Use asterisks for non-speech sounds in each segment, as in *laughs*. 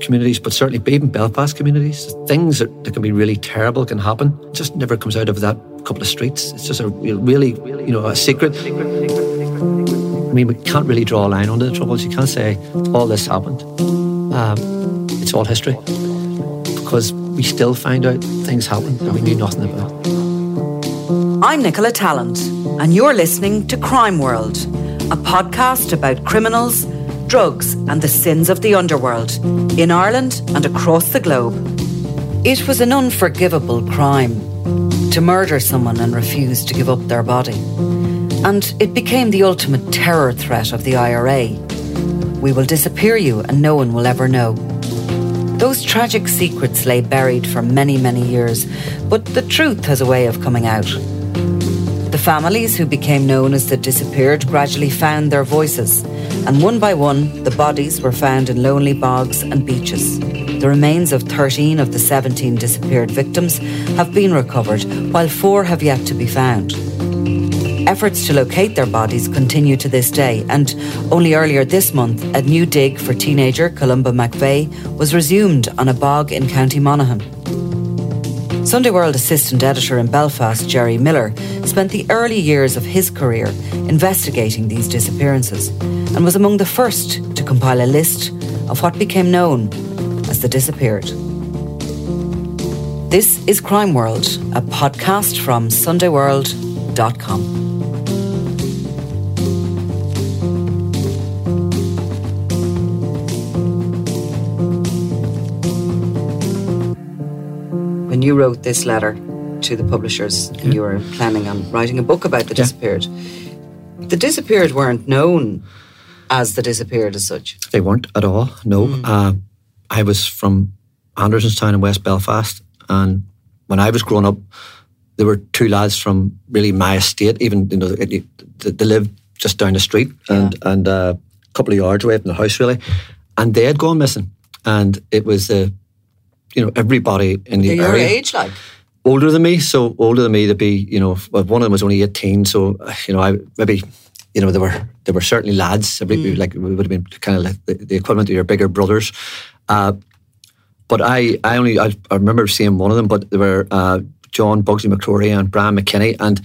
communities, but certainly even Belfast communities. Things that, that can be really terrible can happen. It just never comes out of that couple of streets. It's just a really, you know, a secret. I mean, we can't really draw a line under the troubles. You can't say all this happened. Um, it's all history because we still find out things happened that we knew nothing about. I'm Nicola Tallant, and you're listening to Crime World, a podcast about criminals, drugs, and the sins of the underworld in Ireland and across the globe. It was an unforgivable crime to murder someone and refuse to give up their body. And it became the ultimate terror threat of the IRA. We will disappear you and no one will ever know. Those tragic secrets lay buried for many, many years, but the truth has a way of coming out. The families who became known as the disappeared gradually found their voices, and one by one, the bodies were found in lonely bogs and beaches. The remains of 13 of the 17 disappeared victims have been recovered, while four have yet to be found. Efforts to locate their bodies continue to this day, and only earlier this month, a new dig for teenager Columba McVeigh was resumed on a bog in County Monaghan. Sunday World assistant editor in Belfast, Gerry Millar, spent the early years of his career investigating these disappearances and was among the first to compile a list of what became known as the disappeared. This is Crime World, a podcast from SundayWorld.com. When you wrote this letter to the publishers, and you were planning on writing a book about the Yeah. disappeared. The disappeared weren't known as the disappeared as such. They weren't at all. No, uh, I was from Andersonstown in West Belfast, and when I was growing up, there were two lads from really my estate. Even you know, they, they lived just down the street and and uh, a couple of yards away from the house, really, and they had gone missing. And it was the, you know, everybody in the They're your area age, like. older than me, so older than me to be, you know, one of them was only eighteen, so you know, I maybe, you know, there were there were certainly lads, maybe like we would have been kind of like the, the equivalent of your bigger brothers. Uh, but I, I only I, I remember seeing one of them, but there were uh, John Bugsy McCrory and Brian McKinney, and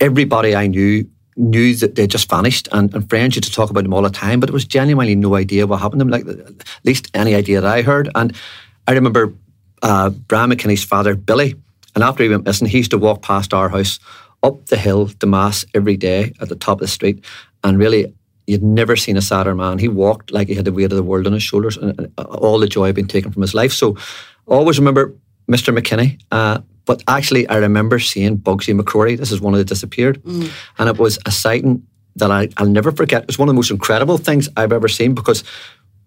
everybody I knew knew that they just vanished, and, and friends used to talk about them all the time, but it was genuinely no idea what happened to them, like at least any idea that I heard. And I remember uh, Brian McKinney's father, Billy, and after he went missing, he used to walk past our house up the hill to Mass every day at the top of the street. And really, you'd never seen a sadder man. He walked like he had the weight of the world on his shoulders and, and all the joy had been taken from his life. So always remember Mr. McKinney. Uh, but actually, I remember seeing Bugsy McCrory. This is one of the disappeared. And it was a sighting that I, I'll never forget. It was one of the most incredible things I've ever seen because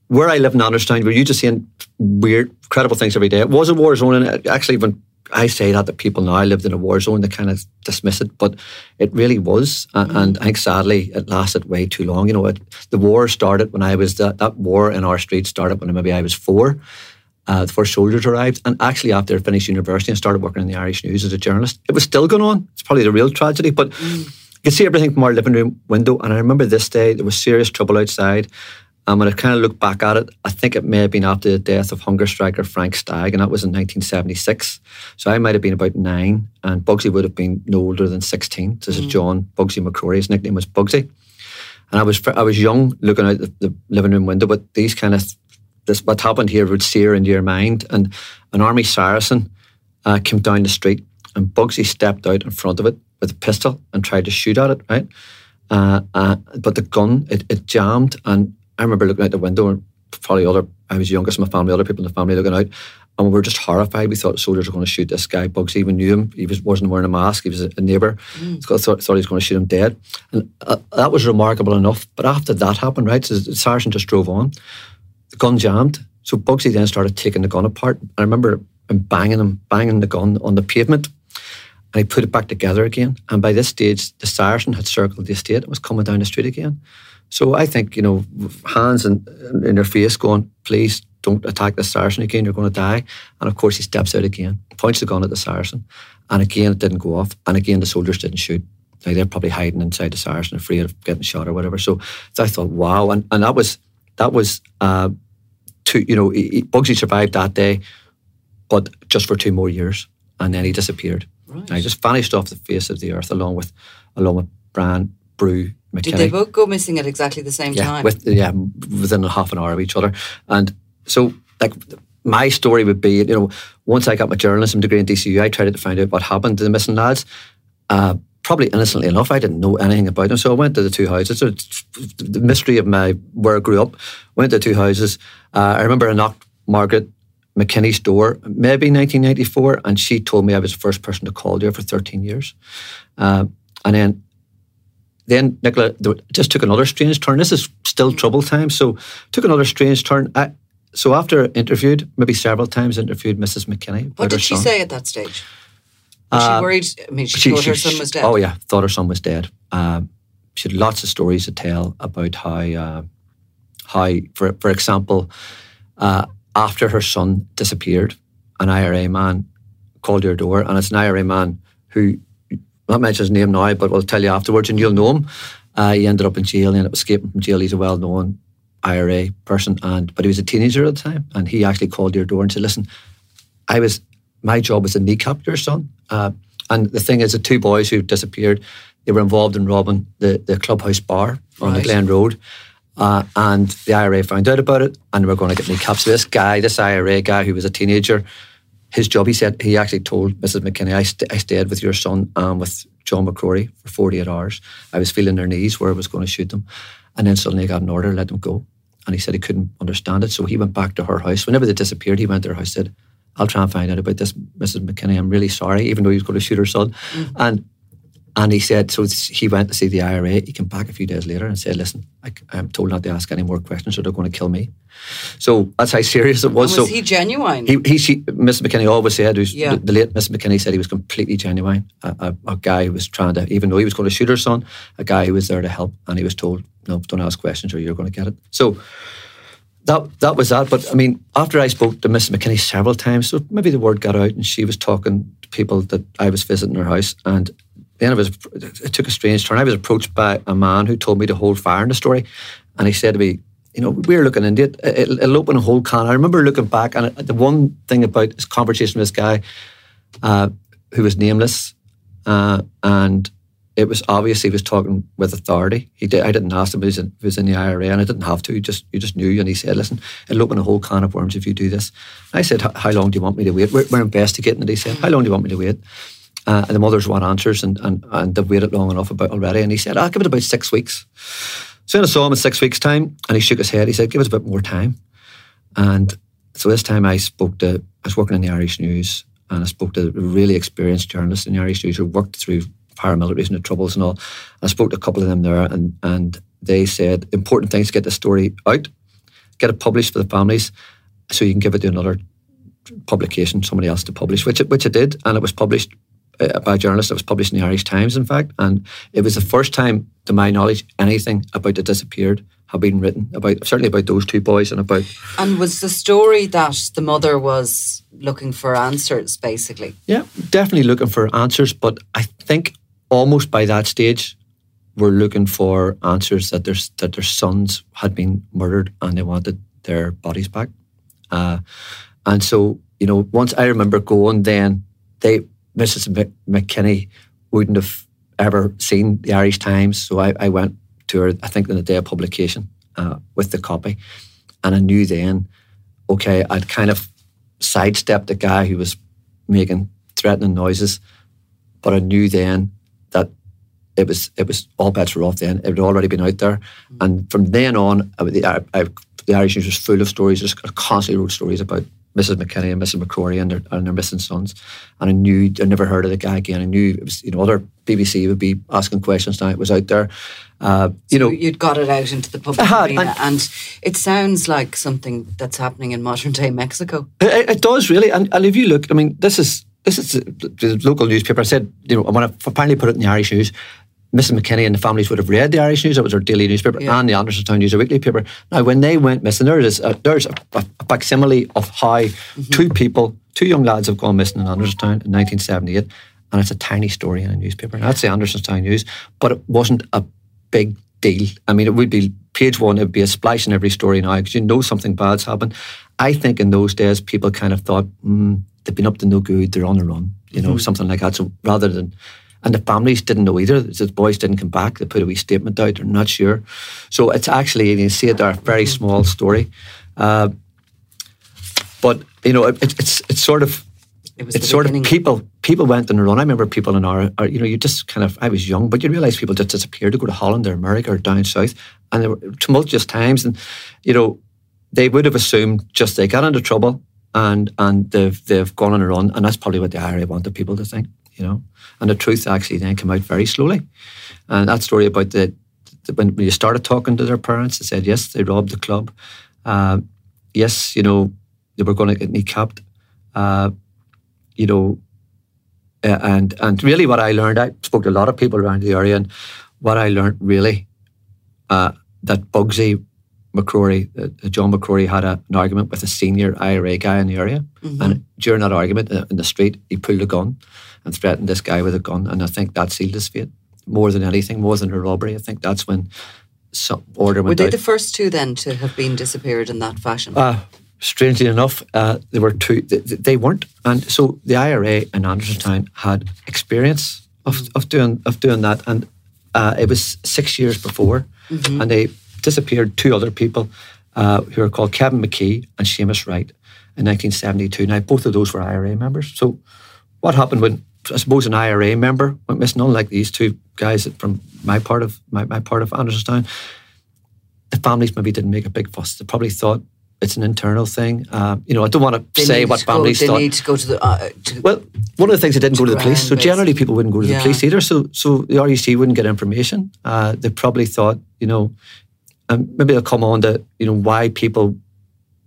where I live in Anderstown, we're used to seeing weird, incredible things every day. It was a war zone, and it- actually, when I say that to people now, I lived in a war zone, they kind of dismiss it, but it really was. A- And I think sadly, it lasted way too long. You know, it, the war started when I was, that, that war in our street started when maybe I was four. Uh, the first soldiers arrived, and actually, after I finished university and started working in the Irish News as a journalist, it was still going on. It's probably the real tragedy, but you could see everything from our living room window. And I remember this day, there was serious trouble outside And when I kind of look back at it, I think it may have been after the death of hunger striker Frank Stagg, and that was in 1976. So I might have been about nine, and Bugsy would have been no older than 16. This is John Bugsy McCrory. His nickname was Bugsy. And I was I was young, looking out the, the living room window, but these kind of this what happened here would sear into your mind. And an army Saracen uh, came down the street, and Bugsy stepped out in front of it with a pistol and tried to shoot at it. Right, uh, uh, but the gun it, it jammed, and I remember looking out the window, and probably other I was youngest in my family, other people in the family looking out. And we were just horrified. We thought soldiers were going to shoot this guy. Bugsy even knew him. He was, wasn't wearing a mask. He was a, a neighbour. Mm. So thought, thought he was going to shoot him dead. And uh, that was remarkable enough. But after that happened, right, so the Saracen just drove on. The gun jammed. So Bugsy then started taking the gun apart. I remember him banging him, banging the gun on the pavement. And he put it back together again. And by this stage, the Saracen had circled the estate and was coming down the street again. So I think, you know, hands in, in their face going, please don't attack the Saracen again, you're going to die. And of course, he steps out again, points the gun at the Saracen, and again, it didn't go off. And again, the soldiers didn't shoot. Like they're probably hiding inside the Saracen, afraid of getting shot or whatever. So, so I thought, wow. And, and that was, that was, uh, two, you know, he, Bugsy survived that day, but just for two more years. And then he disappeared. Right. And he just vanished off the face of the earth along with, along with Brian, Brew, McKinney. Did they both go missing at exactly the same yeah, time? With, yeah, within a half an hour of each other. And so, like, my story would be, you know, once I got my journalism degree in DCU, I tried to find out what happened to the missing lads. Uh, probably innocently enough, I didn't know anything about them. So I went to the two houses. So the mystery of my where I grew up. Went to the two houses. Uh, I remember I knocked Margaret McKinney's door, maybe 1994, and she told me I was the first person to call there for 13 years. Uh, and then then Nicola just took another strange turn. This is still trouble time, so took another strange turn. I, so after interviewed, maybe several times interviewed Mrs. McKinney. What did she son. say at that stage? Was uh, she worried? I mean, she, she thought she, her son was dead. Oh yeah, thought her son was dead. Um, she had lots of stories to tell about how, uh, how, for for example, uh, after her son disappeared, an IRA man called her door, and it's an IRA man who not mention his name now, but we'll tell you afterwards, and you'll know him. Uh, he ended up in jail. He ended up escaping from jail. He's a well-known IRA person, and but he was a teenager at the time, and he actually called your door and said, "Listen, I was my job was to kneecap your son." Uh, and the thing is, the two boys who disappeared, they were involved in robbing the, the clubhouse bar on right. the Glen Road. Uh, and the IRA found out about it and they were going to get kneecaps. So this guy, this IRA guy who was a teenager, his job, he said, he actually told Mrs. McKinney, I, st- I stayed with your son and with John McCrory for 48 hours. I was feeling their knees where I was going to shoot them. And then suddenly I got an order, let them go. And he said he couldn't understand it. So he went back to her house. Whenever they disappeared, he went to her house, said, I'll try and find out about this, Mrs. McKinney. I'm really sorry, even though he was going to shoot her son. Mm. And and he said, so he went to see the IRA. He came back a few days later and said, listen, I, am told not to ask any more questions or they're going to kill me. So that's how serious it was. And was so he genuine? He, he she, Mr. McKinney always said, who's, yeah. the, the, late Mr. McKinney said he was completely genuine. A, a, a, guy who was trying to, even though he was going to shoot her son, a guy who was there to help. And he was told, no, don't ask questions or you're going to get it. So that that was that. But I mean, after I spoke to Mrs. McKinney several times, so maybe the word got out and she was talking to people that I was visiting her house. And then it was it took a strange turn. I was approached by a man who told me to hold fire in the story, and he said to me, "You know, we were looking into it. It'll, open a whole can." I remember looking back, and the one thing about this conversation with this guy, uh, who was nameless, uh, and it was obvious he was talking with authority. He did, I didn't ask him if he, was in, the IRA, and I didn't have to. He just you just knew, and he said, "Listen, it'll open a whole can of worms if you do this." I said, "How long do you want me to wait?" We're, we're investigating it. He said, "How long do you want me to wait?" Uh, and the mothers want answers, and, and, and they've waited long enough about already. And he said, I'll give it about six weeks. So I saw him in six weeks' time, and he shook his head. He said, Give us a bit more time. And so this time I spoke to, I was working in the Irish News, and I spoke to a really experienced journalist in the Irish News who worked through paramilitaries and the troubles and all. I spoke to a couple of them there, and, and they said, important things to get the story out, get it published for the families, so you can give it to another publication, somebody else to publish, which it, which it did, and it was published by a journalist that was published in the Irish Times, in fact. And it was the first time, to my knowledge, anything about the disappeared had been written about, certainly about those two boys and about. And was the story that the mother was looking for answers, basically? Yeah, definitely looking for answers. But I think almost by that stage, we're looking for answers that their that their sons had been murdered and they wanted their bodies back. Uh, and so, you know, once I remember going, then they Mrs. McKinney wouldn't have ever seen the Irish Times, so I, I went to her. I think on the day of publication uh, with the copy, and I knew then, okay, I'd kind of sidestepped the guy who was making threatening noises, but I knew then that it was it was all bets were off. Then it had already been out there, mm-hmm. and from then on, I, the, I, the Irish News was full of stories. Just constantly wrote stories about Mrs. McKinney and Mrs. McCrory and their, and their missing sons. And I knew I never heard of the guy again. I knew it was you know other BBC would be asking questions now. It was out there. Uh, you so know, you'd got it out into the public had, arena, and, and, it sounds like something that's happening in modern day Mexico. It, it does really, and, and if you look, I mean, this is this is the local newspaper. I said, you know, I want to finally put it in the Irish News. Mrs. McKinney and the families would have read the Irish News. It was their daily newspaper yeah. and the Andersonstown News, a weekly paper. Now, when they went missing, there is a, there's a, a, facsimile of how mm-hmm. two people, two young lads, have gone missing in Andersonstown in 1978, and it's a tiny story in a newspaper. Now, that's the Andersonstown News, but it wasn't a big deal. I mean, it would be page one. It would be a splash in every story now because you know something bad's happened. I think in those days, people kind of thought mm, they've been up to no good. They're on the run, you know, mm-hmm. something like that. So rather than and the families didn't know either. The boys didn't come back. They put a wee statement out. They're not sure. So it's actually, you see it there, a very mm-hmm. small story. Uh, but, you know, it, it's it's sort of, it it's sort beginning. of people people went on a run. I remember people in our, you know, you just kind of, I was young, but you realise people just disappeared to go to Holland or America or down south. And there were tumultuous times. And, you know, they would have assumed just they got into trouble and and they've, they've gone on a run. And that's probably what the IRA wanted people to think you know. And the truth actually then came out very slowly. And that story about the, the when, when you started talking to their parents, they said yes, they robbed the club. Uh, yes, you know, they were going to get kneecapped. Uh, you know, and and really what I learned, I spoke to a lot of people around the area, and what I learned really uh, that Bugsy McCrory, uh, John McCrory, had a, an argument with a senior IRA guy in the area, mm-hmm. and during that argument uh, in the street, he pulled a gun and threatened this guy with a gun. And I think that sealed his fate more than anything, more than a robbery. I think that's when some order went Were they out. the first two then to have been disappeared in that fashion? Uh, strangely enough, uh, there were two. They, they, weren't, and so the IRA in Andersonstown had experience of, mm. of doing of doing that, and uh, it was six years before, mm-hmm. and they disappeared two other people uh, who are called Kevin McKee and Seamus Wright in 1972. Now, both of those were IRA members. So, what happened when I suppose an IRA member went missing, unlike these two guys from my part of my, my part of Andersonstown. The families maybe didn't make a big fuss. They probably thought it's an internal thing. Uh, you know, I don't want to they say what families go, they thought. They need to go to the. Uh, to well, one of the things they didn't go to the police. So generally, people wouldn't go to yeah. the police either. So, so the RUC wouldn't get information. Uh, they probably thought, you know, and maybe they'll come on to you know why people,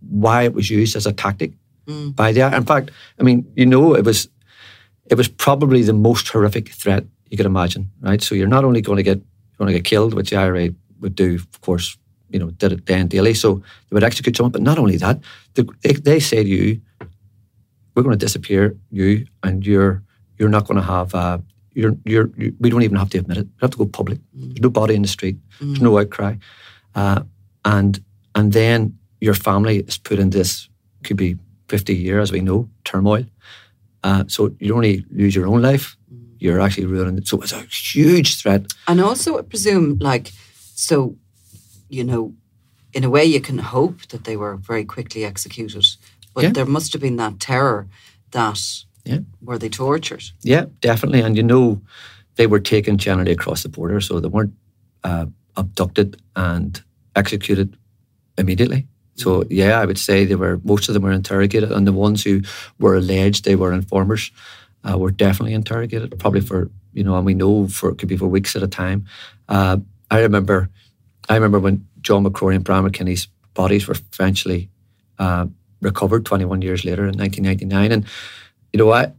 why it was used as a tactic mm. by the. In fact, I mean, you know, it was it was probably the most horrific threat you could imagine, right? So you're not only going to get going to get killed, which the IRA would do, of course, you know, did it then daily. So they would execute someone, but not only that, they, they say to you, "We're going to disappear you, and you're you're not going to have." Uh, you're, you're, you, we don't even have to admit it. We have to go public. Mm. There's no body in the street. Mm. There's no outcry, uh, and and then your family is put in this could be 50 years, as we know, turmoil. Uh, so you only lose your own life, you're actually ruining it. So it's a huge threat. And also, I presume, like, so, you know, in a way, you can hope that they were very quickly executed, but yeah. there must have been that terror that yeah. were they tortured? Yeah, definitely. And you know, they were taken generally across the border, so they weren't uh, abducted and executed immediately. So yeah, I would say they were most of them were interrogated, and the ones who were alleged they were informers uh, were definitely interrogated, probably for you know, and we know for it could be for weeks at a time. Uh, I remember, I remember when John McCrory and Brian McKinney's bodies were eventually uh, recovered 21 years later in 1999, and you know what,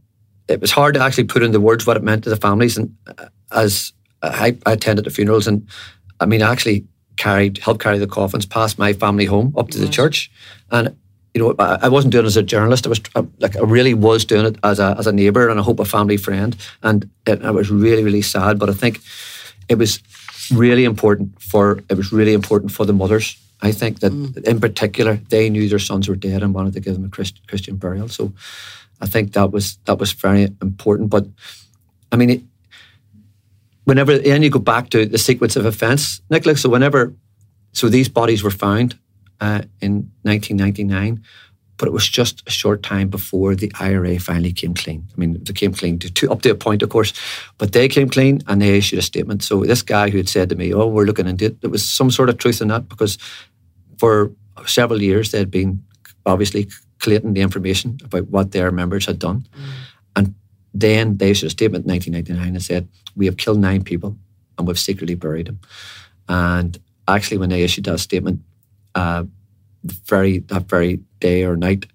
it was hard to actually put into words what it meant to the families, and uh, as I, I attended the funerals, and I mean, actually carried, helped carry the coffins past my family home up to the church. And, you know, I, wasn't doing it as a journalist. I was I, like, I really was doing it as a, as a neighbour and I hope a family friend. And it, I was really, really sad. But I think it was, really important for it was really important for the mothers. I think that Mm. in particular they knew their sons were dead and wanted to give them a Christ, Christian burial. So I think that was that was very important. But I mean, it, whenever then you go back to the sequence of events, Nicola. So whenever so these bodies were found uh, in 1999, but it was just a short time before the IRA finally came clean. I mean, they came clean to, to up to a point, of course, but they came clean and they issued a statement. So this guy who had said to me, "Oh, we're looking into it," there was some sort of truth in that because for several years they had been obviously collating the information about what their members had done, and then they issued a statement in 1999 and said, "We have killed nine people and we've secretly buried them." And actually, when they issued that statement, uh, the very that very day or night,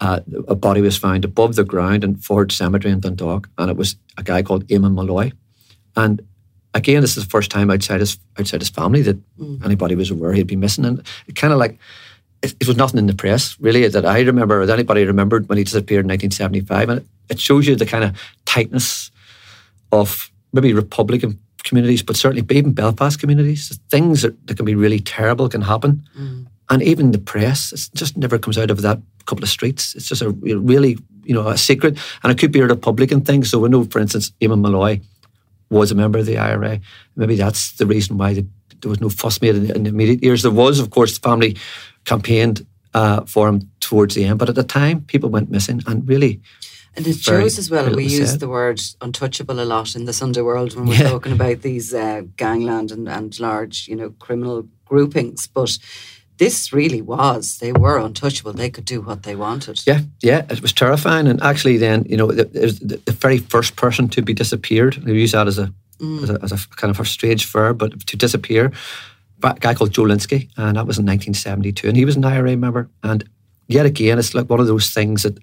uh, a body was found above the ground in Faughart Cemetery in Dundalk, and it was a guy called Eamon Molloy. And again, this is the first time outside his outside his family that anybody was aware he'd been missing, and it kind of like. It, it was nothing in the press, really, that I remember, or that anybody remembered when he disappeared in 1975. And it, shows you the kind of tightness of maybe Republican communities, but certainly even Belfast communities. Things that, that can be really terrible can happen. Mm. And even the press, it just never comes out of that couple of streets. It's just a really, you know, a secret. And it could be a Republican thing. So we know, for instance, Eamon Molloy was a member of the IRA. Maybe that's the reason why the, there was no fuss made in the, in the immediate years. There was, of course, the family campaigned uh, for him towards the end. But at the time, people went missing. And really, And it shows as well, we use said. the word untouchable a lot in the Sunday world when we're Yeah. talking about these uh, gangland and, and large, you know, criminal groupings. But this really was, they were untouchable. They could do what they wanted. Yeah, yeah, it was terrifying. And actually, then you know, the, the, the very first person to be disappeared. We use that as a, as a as a kind of a strange verb, but to disappear, guy called Joe Lynskey, and that was in 1972, and he was an IRA member. And yet again, it's like one of those things that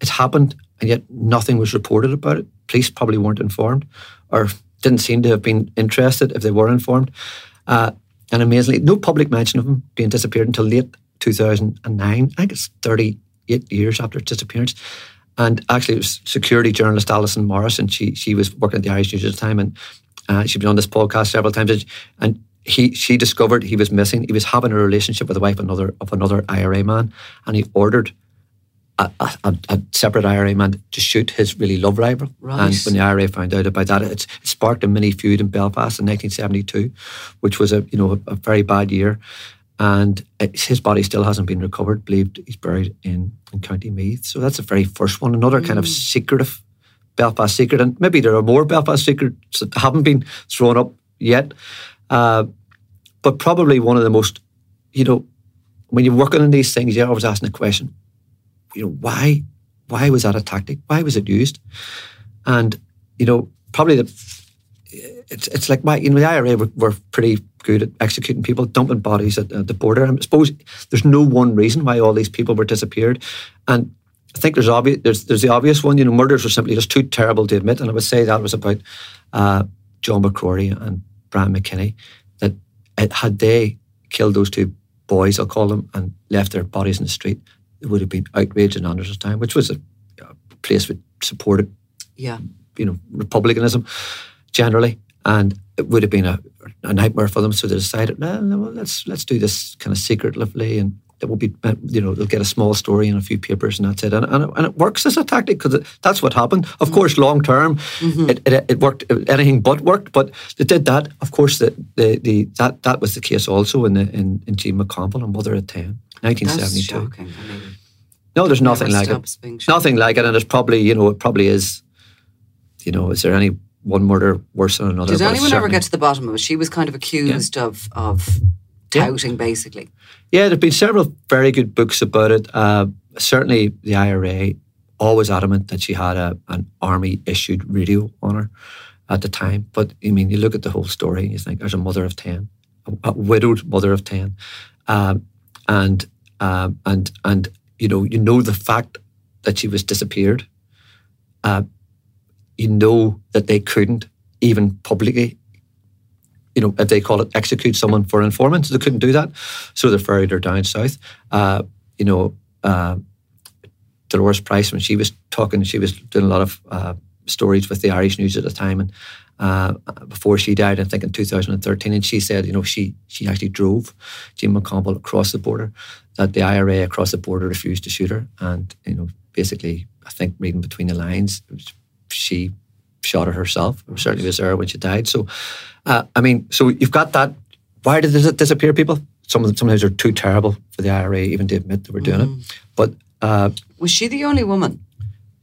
it happened, and yet nothing was reported about it. Police probably weren't informed, or didn't seem to have been interested if they were informed. Uh, and amazingly, no public mention of him being disappeared until late 2009. I think it's 38 years after his disappearance. And actually, it was security journalist Alison Morris, and she she was working at the Irish News at the time, and uh, she'd been on this podcast several times. and- And he she discovered he was missing. He was having a relationship with the wife of another of another IRA man, and he ordered a, a, a- separate IRA man to shoot his really love rival. Right. And when the IRA found out about that, it, it sparked a mini feud in Belfast in 1972, which was a you know a, a very bad year. And it, his body still hasn't been recovered. Believed he's buried in, in County Meath. So that's the very first one. Another kind of mm. secretive Belfast secret, and maybe there are more Belfast secrets that haven't been thrown up yet. Uh, but probably one of the most, you know, when you're working on these things, you're always asking the question, you know, why, why was that a tactic? Why was it used? And you know, probably the, it's it's like why you know the IRA were, were pretty good at executing people, dumping bodies at, at the border. I suppose there's no one reason why all these people were disappeared, and I think there's obvious there's there's the obvious one. You know, murders were simply just too terrible to admit, and I would say that was about uh, John McCrory and Brian McKinney. That it, had they killed those two boys, I'll call them, and left their bodies in the street, it would have been outrage in Andersonstown, which was a, a place that supported Yeah. you know republicanism generally, and it would have been a, a nightmare for them. So they decided, no, no, well, let's let's do this kind of secretively, and it will be you know they'll get a small story in a few papers, and that's it. And, and, it, and it works as a tactic because that's what happened. Of mm-hmm. course, long term, mm-hmm. it, it, it worked anything but worked, but they did that. Of course, that the, the that that was the case also in the in, in Jean McConville and Mother at Ten. 1972. shocking. I mean, No, there's nothing like it. Nothing like it, and it's probably you know it probably is. You know, is there any one murder worse than another? Did anyone ever get to the bottom of it? She was kind of accused of of Yeah. touting, basically. Yeah, there've been several very good books about it. Uh, certainly, the IRA always adamant that she had a, an army issued radio on her at the time. But I mean, you look at the whole story and you think there's a mother of ten, a, a widowed mother of ten, um, and um, and and you know you know the fact that she was disappeared. Uh, you know that they couldn't even publicly you know, if they call it execute someone for informant, they couldn't do that. So they ferried her down south. Uh, you know, uh, Dolores Price, when she was talking, she was doing a lot of uh, stories with the Irish News at the time, and uh, before she died, I think in 2013, and she said, you know, she she actually drove Jean McConville across the border, that the IRA across the border refused to shoot her, and you know, basically, I think reading between the lines, she shot her herself. Certainly was there when she died. So, uh, I mean, so you've got that. Why did it disappear, people? Some of them sometimes are too terrible for the IRA even to admit they were doing mm. it. But uh, was she the only woman?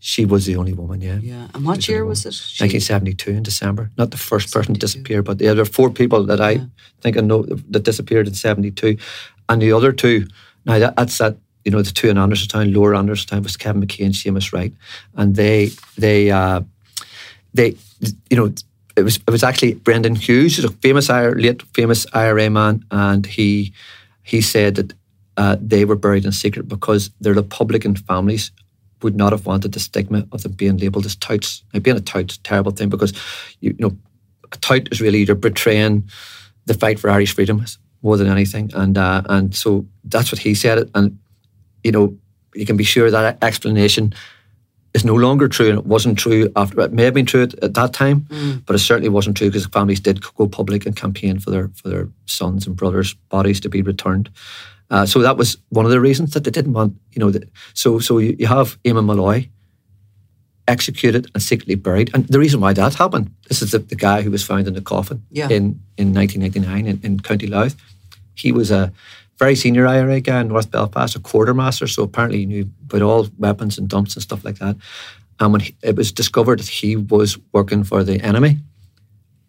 She was the only woman, yeah. Yeah. And what year was it? 1972 in December. Not the first person to disappear, but yeah, there are four people that I yeah. think I know that disappeared in 72. And the other two, now that, that's that, you know, the two in Andersonstown, lower Andersonstown was Kevin McKay and Seamus Wright. And they, they, uh, they, you know, it was it was actually Brendan Hughes, who's a famous late famous IRA man, and he he said that uh, they were buried in secret because their Republican families would not have wanted the stigma of them being labelled as touts. Now, being a tout is a terrible thing because you, you know a tout is really you're betraying the fight for Irish freedom more than anything, and uh, and so that's what he said. And you know you can be sure that explanation is no longer true, and it wasn't true after. It may have been true at, at that time, mm. but it certainly wasn't true because families did go public and campaign for their for their sons and brothers' bodies to be returned. Uh, so that was one of the reasons that they didn't want, you know. The, so so you, you have Eamon Molloy executed and secretly buried, and the reason why that happened. This is the, the guy who was found in the coffin yeah. in in 1999 in, in County Louth. He was a very senior IRA guy in North Belfast, a quartermaster. So apparently he knew about all weapons and dumps and stuff like that. And when he, it was discovered that he was working for the enemy,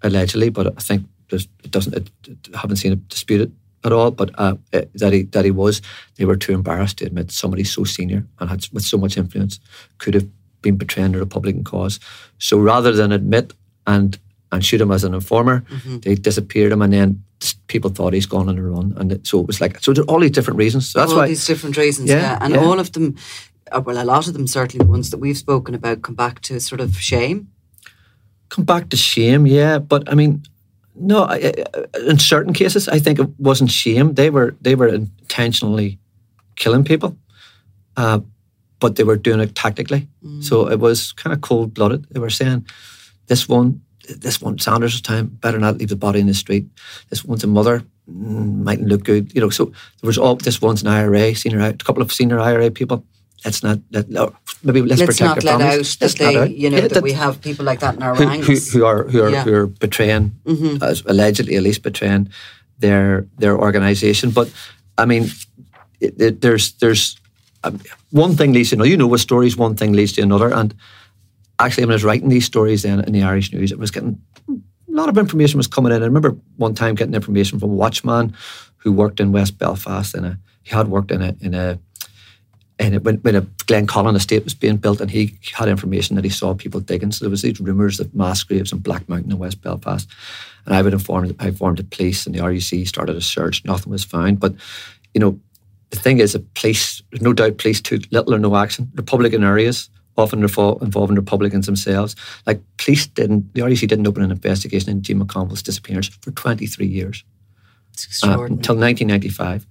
allegedly, but I think it doesn't. It, it, I haven't seen it disputed at all. But uh, it, that he that he was, they were too embarrassed to admit somebody so senior and had with so much influence could have been betraying the Republican cause. So rather than admit and and shoot him as an informer, mm-hmm. they disappeared him, and then people thought he's gone on a run, and so it was like so. There are all these different reasons. So that's all why these different reasons, yeah, yeah. and yeah. all of them, uh, well, a lot of them certainly the ones that we've spoken about come back to sort of shame. Come back to shame, yeah, but I mean, no, in certain cases, I think it wasn't shame. They were they were intentionally killing people, uh, but they were doing it tactically. Mm. So it was kind of cold blooded. They were saying, "This one this one Sanders' time, better not leave the body in the street. This one's a mother, mm, mightn't look good, you know. So there was all this one's an IRA, senior, a couple of senior IRA people. Let's not let maybe let's, let's protect not let families. out that they, out. you know, yeah, that, that, we have people like that in our who, ranks who, who, are who are yeah. who are betraying, mm-hmm. as allegedly at least betraying their their organisation. But I mean, it, it, there's there's um, one thing leads to another. You know, with stories, one thing leads to another, and actually, when I was writing these stories then in the Irish News, it was getting a lot of information was coming in. I remember one time getting information from a watchman who worked in West Belfast, and he had worked in a in a and when, when a Glencullen estate was being built, and he had information that he saw people digging. So there was these rumours of mass graves in Black Mountain in West Belfast. And I would inform I informed the police and the RUC started a search. Nothing was found. But, you know, the thing is that police, no doubt police took little or no action. Republican areas, often involving Republicans themselves. Like police didn't, the RUC didn't open an investigation into Jean McConville's disappearance for 23 years. Uh, until 1995.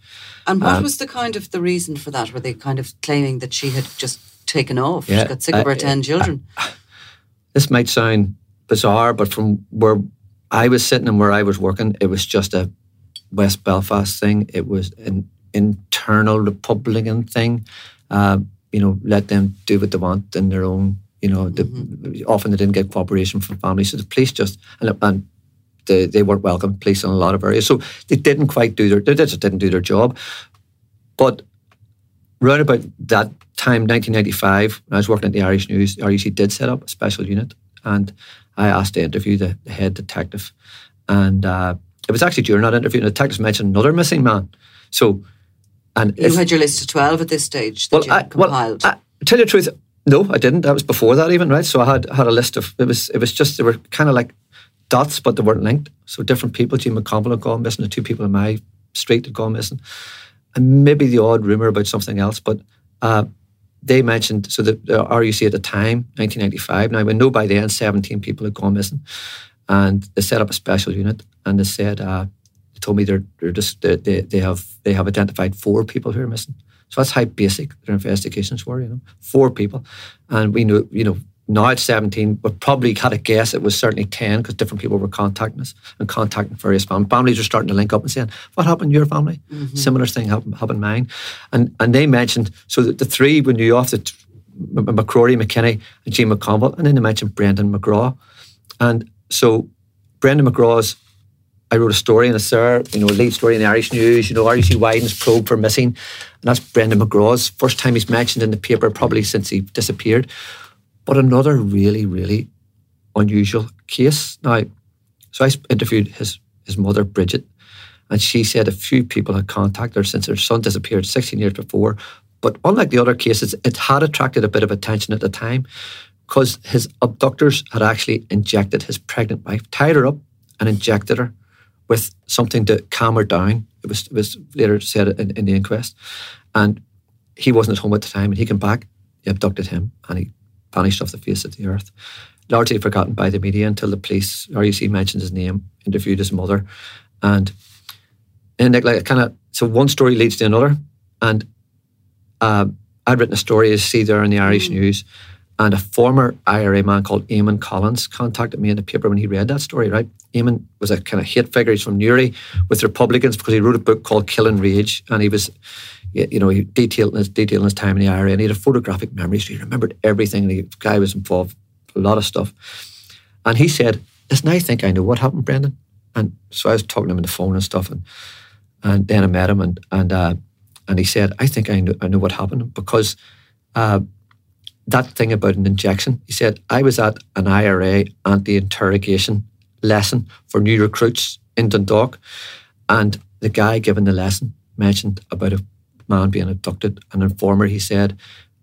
And what um, was the kind of the reason for that? Were they kind of claiming that she had just taken off? Yeah, she got sick of her uh, 10 children? Uh, this might sound bizarre, but from where I was sitting and where I was working, it was just a West Belfast thing. It was an internal Republican thing. Um, you know, let them do what they want in their own. You know, the, mm-hmm. often they didn't get cooperation from families, so the police just and, and they, they weren't welcome. Police in a lot of areas, so they didn't quite do their they just didn't do their job. But around about that time, 1995, when I was working at the Irish News, the RUC did set up a special unit, and I asked to interview the, the head detective, and uh, it was actually during that interview, the detective mentioned another missing man. So and you if, had your list of twelve at this stage that well, you I, compiled. Well, I, tell you the truth, no, I didn't. That was before that even, right? So I had had a list of it was it was just they were kind of like dots, but they weren't linked. So different people, Jean McConville had gone missing, the two people in my street had gone missing, and maybe the odd rumor about something else. But uh, they mentioned so the, the RUC at the time, 1995. Now we know by then 17 people had gone missing, and they set up a special unit, and they said. Uh, told me they're, they're just they, they they have they have identified four people who are missing. So that's how basic their investigations were. You know, four people, and we knew you know now it's 17, but probably had a guess it was certainly 10 because different people were contacting us and contacting various families. Families are starting to link up and saying, What happened to your family? Mm-hmm. Similar thing happened, happened mine. And and they mentioned, so the, the three we knew off the McCrory, McKinney, and Jean McConville, and then they mentioned Brendan Megraw. And so Brendan Megraw's I wrote a story in the Sir, you know, lead story in the Irish News, you know, RUC widens probe for missing. And that's Brendan Megraw's first time he's mentioned in the paper, probably since he disappeared. But another really, really unusual case. Now, so I interviewed his, his mother, Bridget, and she said a few people had contacted her since her son disappeared 16 years before. But unlike the other cases, it had attracted a bit of attention at the time because his abductors had actually injected his pregnant wife, tied her up, and injected her with something to calm her down. It was, it was later said in, in the inquest. And he wasn't at home at the time, and he came back, he abducted him, and he vanished off the face of the earth. Largely forgotten by the media until the police, RUC mentioned his name, interviewed his mother, and and like kind of so one story leads to another, and uh, I'd written a story as see there in the Irish mm. News, and a former IRA man called Eamon Collins contacted me in the paper when he read that story. Right, Eamon was a kind of hate figure. He's from Newry with Republicans because he wrote a book called Killing Rage, and he was, you know, he detailed his detailing his time in the IRA, and he had a photographic memory, so he remembered everything. And The guy was involved a lot of stuff, and he said, "Listen, I think I know what happened, Brendan." And so I was talking to him on the phone and stuff, and and then I met him, and and uh, and he said, "I think I know, I know what happened because." Uh, that thing about an injection. He said, I was at an IRA anti interrogation lesson for new recruits in Dundalk, and the guy giving the lesson mentioned about a man being abducted. An informer, he said,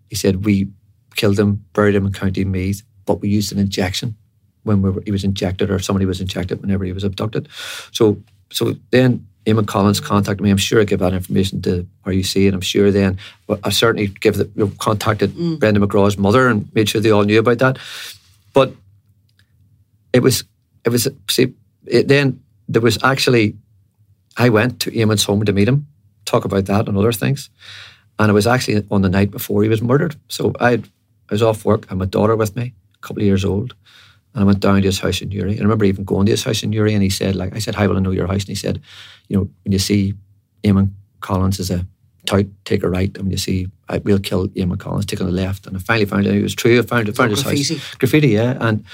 he said, We killed him, buried him in County Meath, but we used an injection when we were, he was injected or somebody was injected whenever he was abducted. So so then Eamon Collins contacted me. I'm sure I give that information to RUC, and I'm sure then well, I certainly give the, contacted mm. Brendan Megraw's mother and made sure they all knew about that. But it was it was see it, then there was actually I went to Eamon's home to meet him, talk about that and other things, and it was actually on the night before he was murdered. So I I was off work. I had my daughter with me, a couple of years old. And I went down to his house in Newry. And I remember even going to his house in Newry and he said, like, I said, how will I know your house? And he said, you know, when you see Eamon Collins as a tout, take a right. And when you see, I, we'll kill Eamon Collins, take on the left. And I finally found out it was true. I found, I found his graffiti. house. Graffiti, yeah. And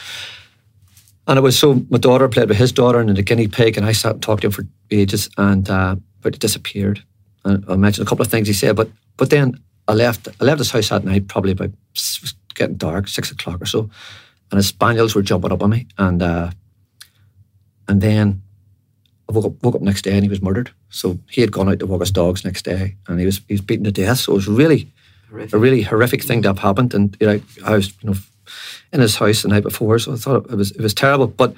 and it was so, my daughter played with his daughter and the guinea pig. And I sat and talked to him for ages. And, uh, but it disappeared. And I mentioned a couple of things he said. But but then I left, I left his house that night, probably about, it was getting dark, six o'clock or so and his spaniels were jumping up on me. And uh, and then I woke up, woke up next day and he was murdered. So he had gone out to walk his dogs next day and he was he was beaten to death. So it was really horrific. a really horrific thing to have happened. And you know, I was you know in his house the night before, so I thought it was it was terrible. But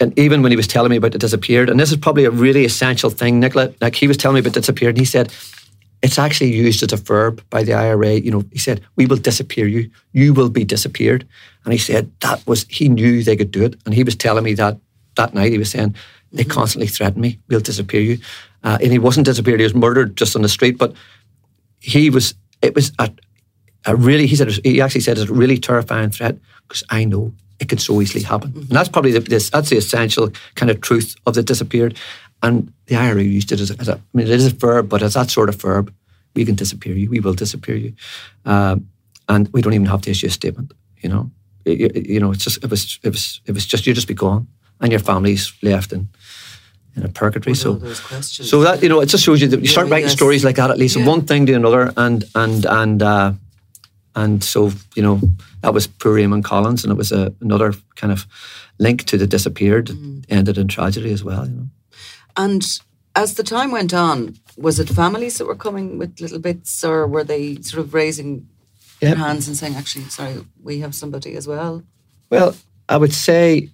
and even when he was telling me about it disappeared, and this is probably a really essential thing, Nicola. Like he was telling me about disappeared, and he said it's actually used as a verb by the IRA. You know, he said, "We will disappear you. You will be disappeared." And he said that was he knew they could do it, and he was telling me that that night. He was saying they mm-hmm. constantly threaten me, "We'll disappear you," uh, and he wasn't disappeared. He was murdered just on the street. But he was. It was a, a really. He said he actually said it's a really terrifying threat because I know it could so easily happen, mm-hmm. and that's probably the, this, that's the essential kind of truth of the disappeared. And the IRA used it as a, as a, I mean, it is a verb, but as that sort of verb, we can disappear you, we will disappear you. Um, and we don't even have to issue a statement, you know. It, you know, it's just, it was, it was, it was just, you just be gone and your family's left in, in a purgatory. so, so that, you know, it just shows you that you start writing stories like that, at least yeah. one thing to another. And, and, and, uh, and so, you know, that was poor Eamon Collins, and it was a, another kind of link to the disappeared, mm. ended in tragedy as well, you know. And as the time went on, was it families that were coming with little bits, or were they sort of raising yep. their hands and saying, "Actually, sorry, we have somebody as well"? Well, I would say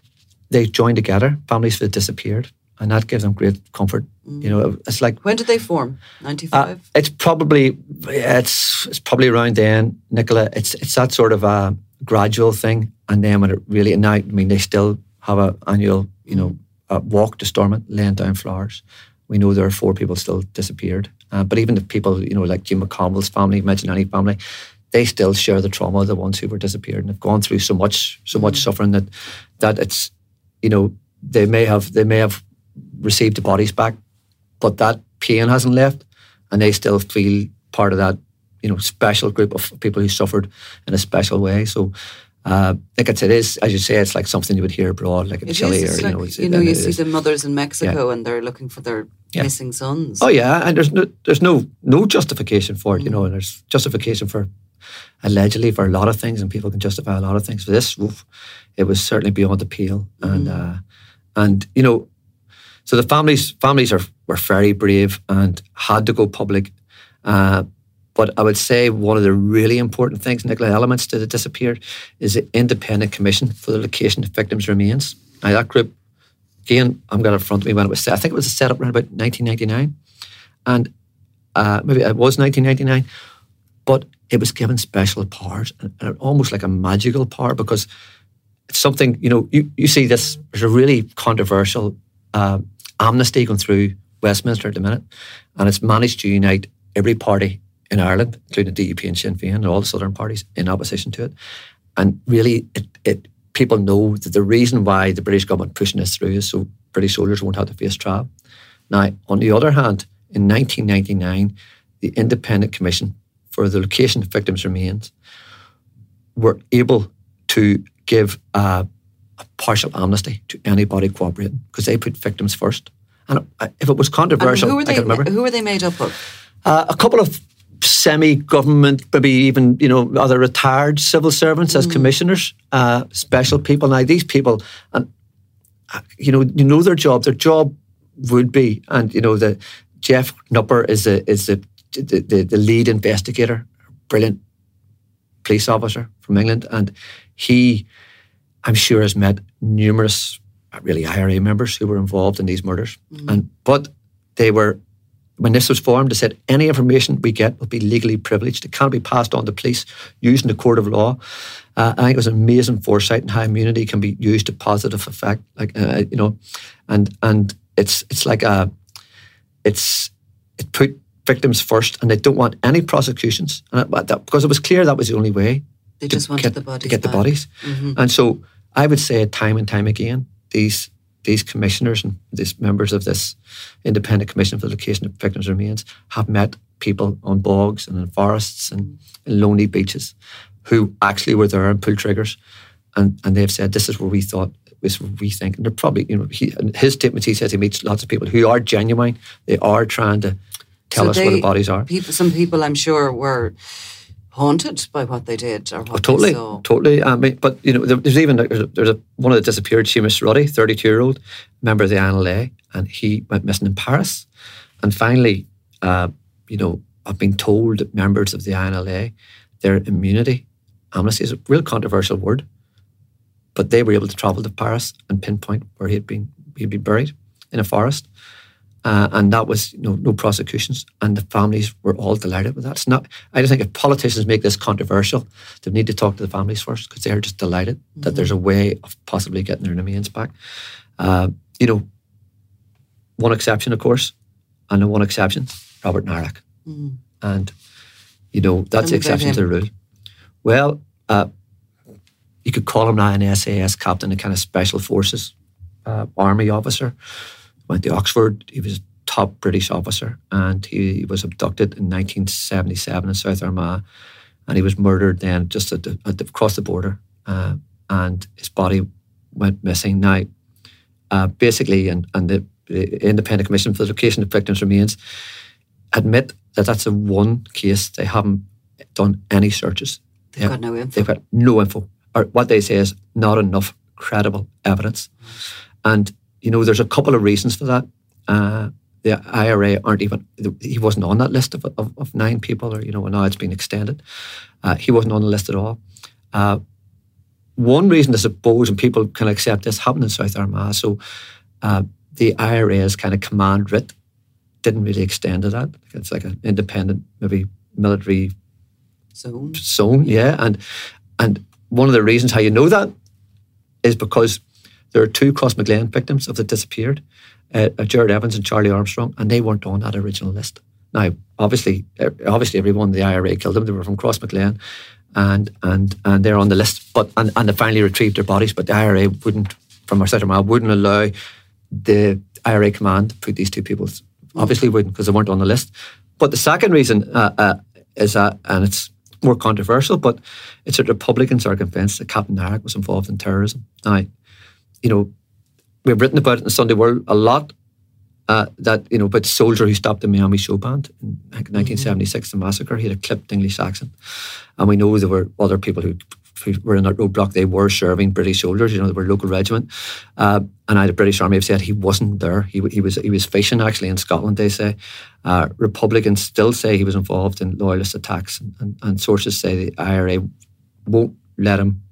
they joined together. Families that disappeared, and that gives them great comfort. Mm. You know, it's like when did they form? Ninety five. Uh, it's probably it's it's probably around then, Nicola. It's it's that sort of a gradual thing, and then when it really and now, I mean, they still have an annual, you know, uh, walk to Stormont, laying down flowers. We know there are four people still disappeared. Uh, but even the people, you know, like Jean McConville's family, Imagine Any family, they still share the trauma of the ones who were disappeared and have gone through so much, so much Mm. suffering that that it's, you know, they may have they may have received the bodies back, but that pain hasn't left, and they still feel part of that, you know, special group of people who suffered in a special way. So. Uh, like it's, it is, as you say, it's like something you would hear abroad, like in It Chile, is, or it's you know, you know, you see is. the mothers in Mexico and they're looking for their Yeah. missing sons. Oh yeah, and there's no there's no no justification for it, you know, and there's justification for allegedly for a lot of things, and people can justify a lot of things. For this, oof, it was certainly beyond the pale, and uh, and you know, so the families families are were very brave and had to go public. Uh, but I would say one of the really important things, Nicola, elements that disappeared, is the independent commission for the location of victims' remains. Now that group, again, I'm got it in front me when it was set. I think it was set up around about 1999 and uh, maybe it was 1999, but it was given special powers and, and almost like a magical power because it's something, you know, you, you see this, there's a really controversial uh, amnesty going through Westminster at the minute, and it's managed to unite every party in Ireland, including the DUP and Sinn Féin and all the southern parties in opposition to it. And really, it, it people know that the reason why the British government pushing this through is so British soldiers won't have to face trial. Now, on the other hand, in 1999, the Independent Commission for the Location of Victims' Remains were able to give a, a partial amnesty to anybody cooperating because they put victims first. And uh, if it was controversial, who were I they? can remember Who were they made up of? uh, a couple of semi-government, maybe even you know other retired civil servants as commissioners, uh, special people. Now these people, and uh, you know, you know their job. Their job would be, and you know, the Geoff Knupfer is the is the the, the, the lead investigator, brilliant police officer from England, and he, I'm sure, has met numerous uh, really IRA members who were involved in these murders, and but they were when this was formed, they said any information we get will be legally privileged. It can't be passed on to police using the court of law. Uh, I think it was amazing foresight and how immunity can be used to positive effect. Like uh, you know, and and it's it's like a it's it put victims first, and they don't want any prosecutions. And it, that, because it was clear that was the only way They just wanted get, the bodies to get the back. Mm-hmm. bodies. And so I would say time and time again, these these commissioners and these members of this independent commission for the location of victims' remains have met people on bogs and in forests and in lonely beaches who actually were there and pulled triggers. And, and they've said, this is where we thought, this we think. And they're probably, you know, he, his statements, he says he meets lots of people who are genuine. They are trying to tell So us where the bodies are. People, some people, I'm sure, were haunted by what they did or what Oh, totally, they saw. totally. I mean, but you know, there- there's even there's, a, there's a, one of the disappeared, Seamus Ruddy, 32 year old member of the INLA, and he went missing in Paris. And finally, uh, you know, I've been told that members of the INLA, their immunity, amnesty is a real controversial word, but they were able to travel to Paris and pinpoint where he had been he'd been buried in a forest. Uh, and that was you know, no prosecutions, and the families were all delighted with that. It's not. I just think if politicians make this controversial, they need to talk to the families first because they're just delighted that there's a way of possibly getting their remains back. Uh, you know, one exception, of course, and the one exception, Robert Nairac, and you know that's the Tell me about exception to the rule. Well, uh, you could call him now an SAS captain, a kind of special forces uh, army officer. Went to Oxford. He was a top British officer, and he was abducted in 1977 in South Armagh, and he was murdered then just at the, at the, across the border, uh, and his body went missing. Now, uh, basically, and, and the, the Independent Commission for the Location of Victims Remains admit that that's a one case. They haven't done any searches. They've got no info. They've got no info. Or what they say is not enough credible evidence. And, you know, there's a couple of reasons for that. Uh, the IRA aren't even, he wasn't on that list of, of, of nine people, or, you know, now it's been extended. Uh, he wasn't on the list at all. Uh, one reason, I suppose, and people can accept this, happened in South Armagh. So uh, the IRA's kind of command writ didn't really extend to that. It's like an independent, maybe military So zone, yeah. And and one of the reasons how you know that is because there are two Crossmaglen victims of the disappeared, uh, uh, Gerard Evans and Charlie Armstrong, and they weren't on that original list. Now, obviously, obviously, everyone in the IRA killed them. They were from Crossmaglen, and and and they're on the list. But and, and they finally retrieved their bodies. But the IRA wouldn't, from our side, wouldn't allow the IRA command to put these two people. Obviously, wouldn't because they weren't on the list. But the second reason uh, uh, is that, and it's more controversial, but it's that Republicans are convinced that Captain Nairac was involved in terrorism. Now, you know, we've written about it in the Sunday World a lot. Uh, that you know, but soldier who stopped the Miami Showband in 1976, mm-hmm. the massacre, he had a clipped English accent, and we know there were other people who who were in that roadblock, they were serving British soldiers. You know, they were local regiment. Uh, and I, the British Army have said he wasn't there. He, he was he was fishing actually in Scotland. They say uh, Republicans still say he was involved in loyalist attacks, and, and, and sources say the IRA won't let him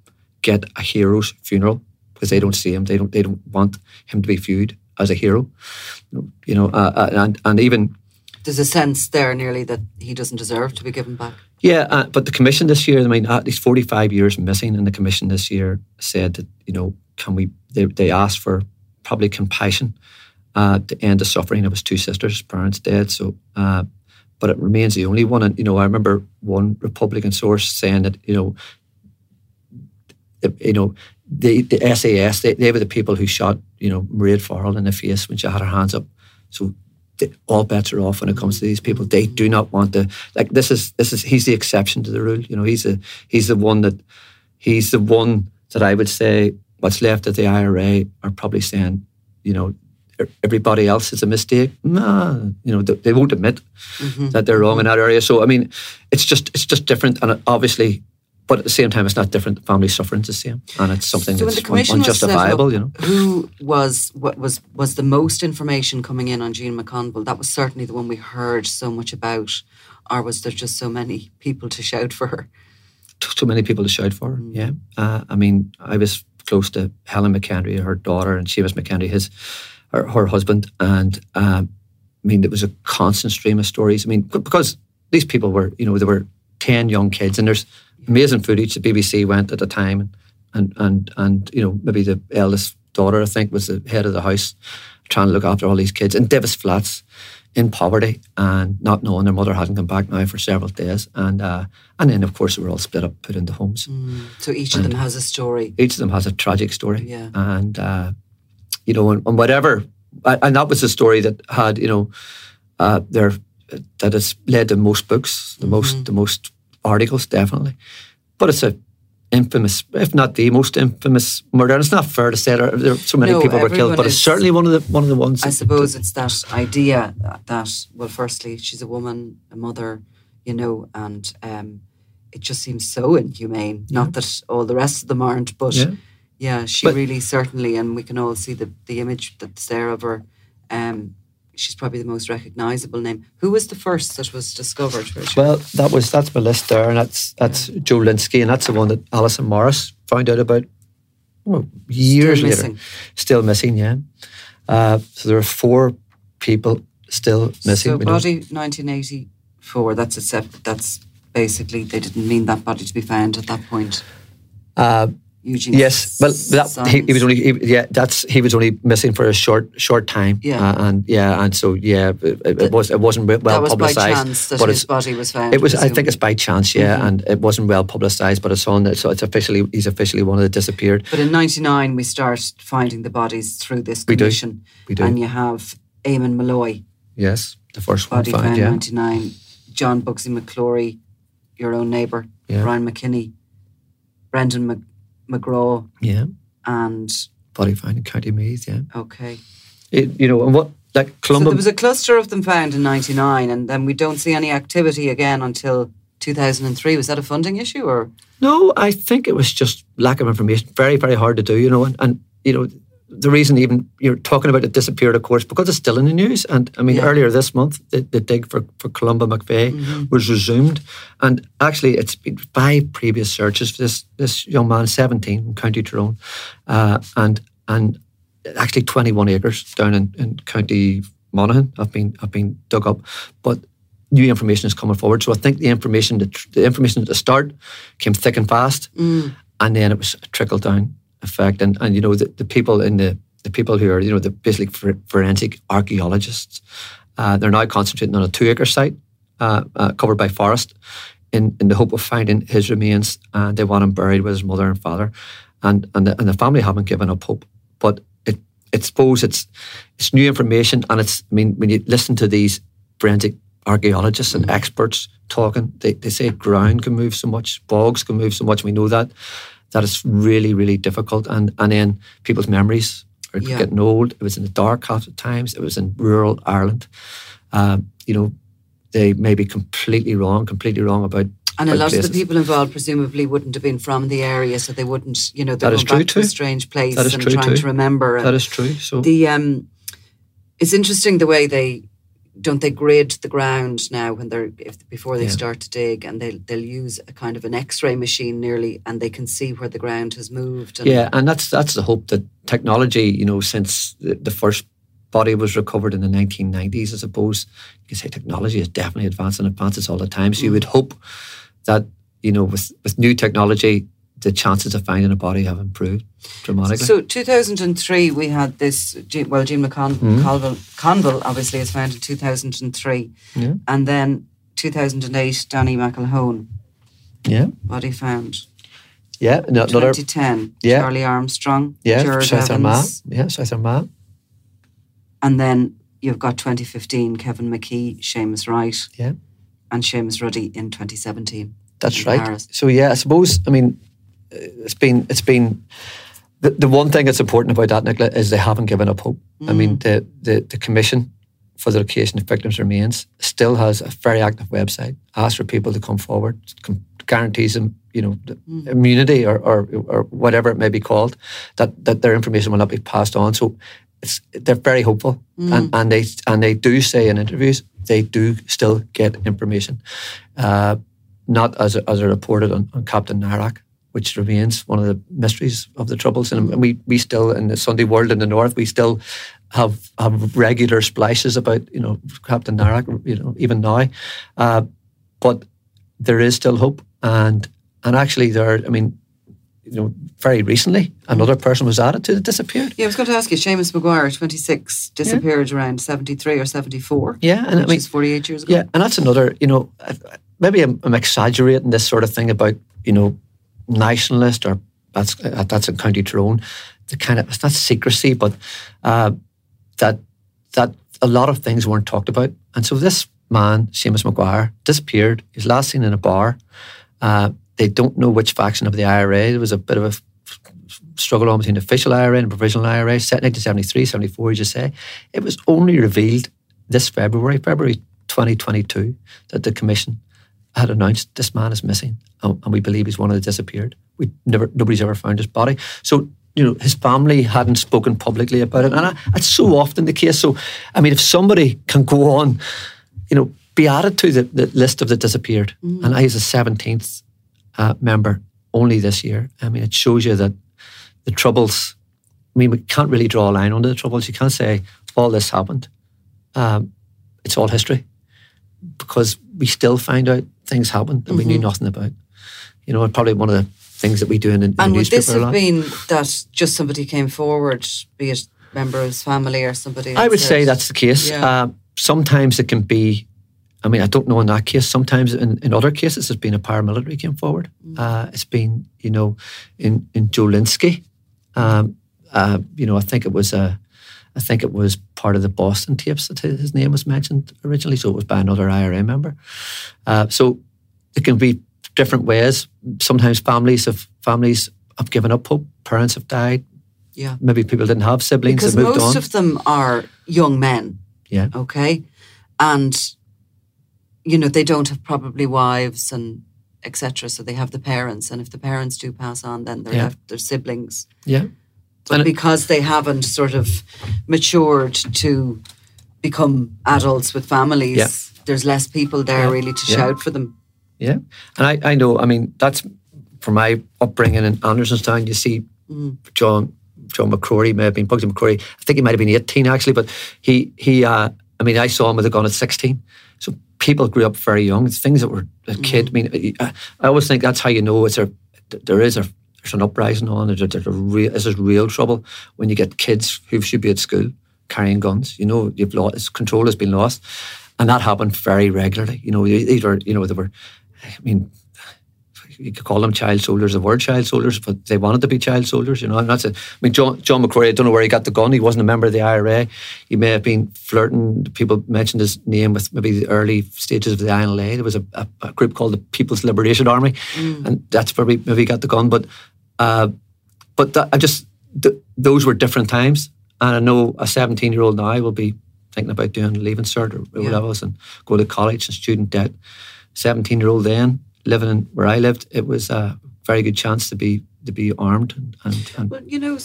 get a hero's funeral because they don't see him. They don't they don't want him to be viewed as a hero. You know, uh, uh and and even there's a sense there nearly that he doesn't deserve to be given back. Yeah, uh, but the commission this year, I mean, at least 45 years missing, and the commission this year said that, you know, can we, they, they asked for probably compassion uh, to end the suffering of his two sisters, parents dead. So, uh, but it remains the only one. And, you know, I remember one Republican source saying that, you know, you know, the, the SAS, they, they were the people who shot, you know, Mairead Farrell in the face when she had her hands up. So all bets are off when it comes to these people. They do not want to like this is this is he's the exception to the rule. You know, he's a he's the one that he's the one that I would say what's left of the IRA are probably saying, you know, everybody else is a mistake. Nah, you know, they, won't admit mm-hmm. that they're wrong in that area. So I mean, it's just it's just different, and obviously but at the same time, it's not different. Family suffering is the same, and it's something so that's un- unjustifiable. Up, you know, who was what was was the most information coming in on Jean McConville? That was certainly the one we heard so much about, or was there just so many people to shout for her? Too many people to shout for her. Mm. Yeah, uh, I mean, I was close to Helen McKendry, her daughter, and Seamus McKendry, his her, her husband, and um, I mean, there was a constant stream of stories. I mean, because these people were, you know, there were ten young kids, and there's amazing footage. The BBC went at the time, and and and you know maybe the eldest daughter I think was the head of the house, trying to look after all these kids in Divis Flats, in poverty and not knowing their mother hadn't come back now for several days, and uh, and then of course they were all split up, put into homes. Mm. So each and of them has a story. Each of them has a tragic story. Yeah, and uh, you know, and, and, whatever, and that was the story that had you know, uh, there that has led to most books, the mm-hmm. most the most articles, definitely. But it's a infamous, if not the most infamous murder. And it's not fair to say there, there so many no, people were killed, but it's certainly one of the one of the ones. I suppose it's that idea that well, firstly, she's a woman, a mother, you know, and um, it just seems so inhumane. Yeah. Not that all the rest of them aren't, but yeah, yeah she but, really certainly, and we can all see the the image that's there of her. Um, she's probably the most recognisable name. Who was the first that was discovered? Richard? Well, that was that's my list there, and that's that's yeah. Joe Lynskey, and that's the one that Alison Morris found out about well, years still later. Missing. Still missing, yeah. Uh, so there are four people still missing. So body 1984. That's a That's basically they didn't mean that body to be found at that point. Uh, Eugene. Yes, well, that, he, he, was only he, yeah. That's he was only missing for a short short time. Yeah, uh, and yeah, and so yeah, it, it was it wasn't well that was publicized. but his body was found. It was. I think it's by chance. Yeah, mm-hmm. and it wasn't well publicized. But it's on. That, so it's officially he's officially one of the disappeared. But in '99, we start finding the bodies through this commission. We do. We do. And you have Eamon Molloy. Yes, the first body one found. Yeah, '99. John Bugsy McClory, your own neighbour. Yeah. Brian McKinney. Brendan Mc, Megraw. Yeah. And body found in County Meath. Yeah. Okay. It, you know, and what like Columba. So there was a cluster of them found in '99, and then we don't see any activity again until 2003. Was that a funding issue or? No, I think it was just lack of information. Very, very hard to do. You know, and, and you know the reason even you're talking about it disappeared, of course, because it's still in the news. And I mean, yeah. earlier this month, the, the, dig for, for Columba McVeigh mm-hmm. was resumed. And actually, it's been five previous searches for this this young man, 17, from County Tyrone, uh, and and actually 21 acres down in, in County Monaghan have been have been dug up. But new information is coming forward. So I think the information the, the information at the start came thick and fast, mm. and then it was trickled down effect. And and you know the, the people in the the people who are you know the basically forensic archaeologists. Uh, they're now concentrating on a two acre site uh, uh, covered by forest in, in the hope of finding his remains. And they want him buried with his mother and father. And, and, the, and the family haven't given up hope. But it, it suppose it's, it's new information. And it's, I mean, when you listen to these forensic archaeologists and experts talking, they, they say ground can move so much, bogs can move so much. We know that. That is really, really difficult. And, and then people's memories are Yeah. getting old. It was in the dark half the times. It was in rural Ireland. Um, you know, they may be completely wrong, completely wrong about. And a about lot of the people involved presumably wouldn't have been from the area, so they wouldn't, you know, they're That going back true to a strange place and trying too. to remember. That is true. So the um, it's interesting the way they don't they grade the ground now when they're if before they Yeah. start to dig, and they they'll use a kind of an X-ray machine nearly, and they can see where the ground has moved. And yeah, and that's that's the hope that technology, you know, since the, the first body was recovered in the 1990s, I suppose you can say technology is definitely advancing, and advances all the time. So you mm. would hope that you know with with new technology, the chances of finding a body have improved dramatically. So 2003, we had this. Well, Jean McCon Mm-hmm. Conville obviously was found in 2003, Yeah. and then 2008, Danny McElhone yeah, body found. yeah, no, another 2010, Yeah. Charlie Armstrong, yeah, Gerard South Armagh, Evans, yeah, South Armagh, and then you've got 2015, Kevin McKee, Seamus Wright, yeah. and Seamus Ruddy in 2017. That's in right. Paris. So yeah, I suppose I mean Uh, it's been it's been the, the one thing that's important about that, Nicola, is they haven't given up hope. I mean mm. the, the the commission for the location of victims' remains still has a very active website. Asks for people to come forward, guarantees them you know the mm. immunity or, or or whatever it may be called, that that their information will not be passed on. So. It's, they're very hopeful, mm. and, and they and they do say in interviews they do still get information. Uh, not as as reported on, on Captain Nairac, which remains one of the mysteries of the Troubles. And we we still in the Sunday world in the north, we still have have regular splashes about you know Captain Nairac, you know even now, uh, but there is still hope. And and actually there, I mean, you know, very recently another person was added to the disappeared. Yeah, I was going to ask you, Seamus Maguire, 26, disappeared around 73 or 74. Yeah, and I mean- is 48 years ago. Yeah, and that's another, you know, maybe I'm, I'm exaggerating this sort of thing about, you know, nationalist or that's uh, that's in County Tyrone. The kind of it's not secrecy, but uh, that that a lot of things weren't talked about, and so this man, Seamus McGuire, disappeared. He was last seen in a bar. Uh, they don't know which faction of the IRA. There was a bit of a struggle on between the official IRA and provisional IRA, set in 1973, 74, as you say. It was only revealed this February, February 2022, that the Commission had announced this man is missing, and, and we believe he's one of the disappeared. We never, nobody's ever found his body. So you know, his family hadn't spoken publicly about it, and I, that's so often the case. So, I mean, if somebody can go on, you know, be added to the, the list of the disappeared, and I was the seventeenth uh, member only this year. I mean, it shows you that the troubles. I mean, we can't really draw a line under the troubles. You can't say all this happened. Um, it's all history because we still find out things happened that we knew nothing about. You know, probably one of the things that we do in, in the And would newspaper this have been that just somebody came forward, be it member of his family or somebody? I and would say that's the case. Yeah. Um, sometimes it can be. I mean, I don't know in that case. Sometimes in, in other cases, it's been a paramilitary came forward. Uh, it's been, you know, in in Joe Lynskey. Um, uh, you know, I think it was a, I think it was part of the Boston tapes that his name was mentioned originally. So it was by another IRA member. Uh, so it can be different ways. Sometimes families have families have given up hope. Parents have died. Yeah. Maybe people didn't have siblings. Because moved most on. of them are young men, yeah. okay? And, you know, they don't have probably wives and etc. So they have the parents. And if the parents do pass on, then they're Yeah. left their siblings. Yeah. But because they haven't sort of matured to become adults with families, Yeah. there's less people there Yeah. really to Yeah. shout for them. Yeah, and I, I know. I mean, that's from my upbringing in Andersonstown. You see, John John McCrory may have been Bugsy McCrory. I think he might have been eighteen actually, but he he. Uh, I mean, I saw him with a gun at sixteen. So people grew up very young. It's things that were a kid. I mean, I, I always think that's how you know it's a there is a there's an uprising on. There's, there's real this is real trouble when you get kids who should be at school carrying guns. You know, you've lost control has been lost, and that happened very regularly. You know, either you know they were, I mean, you could call them child soldiers. They were child soldiers, but they wanted to be child soldiers. You know, I'm not saying. I mean, John, John McCrory. I don't know where he got the gun. He wasn't a member of the IRA. He may have been flirting. People mentioned his name with maybe the early stages of the INLA. There was a, a, a group called the People's Liberation Army, mm. and that's where maybe he got the gun. But, uh, but that, I just th- those were different times, and I know a 17 year old now will be thinking about doing leaving cert or yeah. whatever and go to college and student debt. 17 year old then living in where I lived, it was a very good chance to be to be armed. And, and, and well, you know,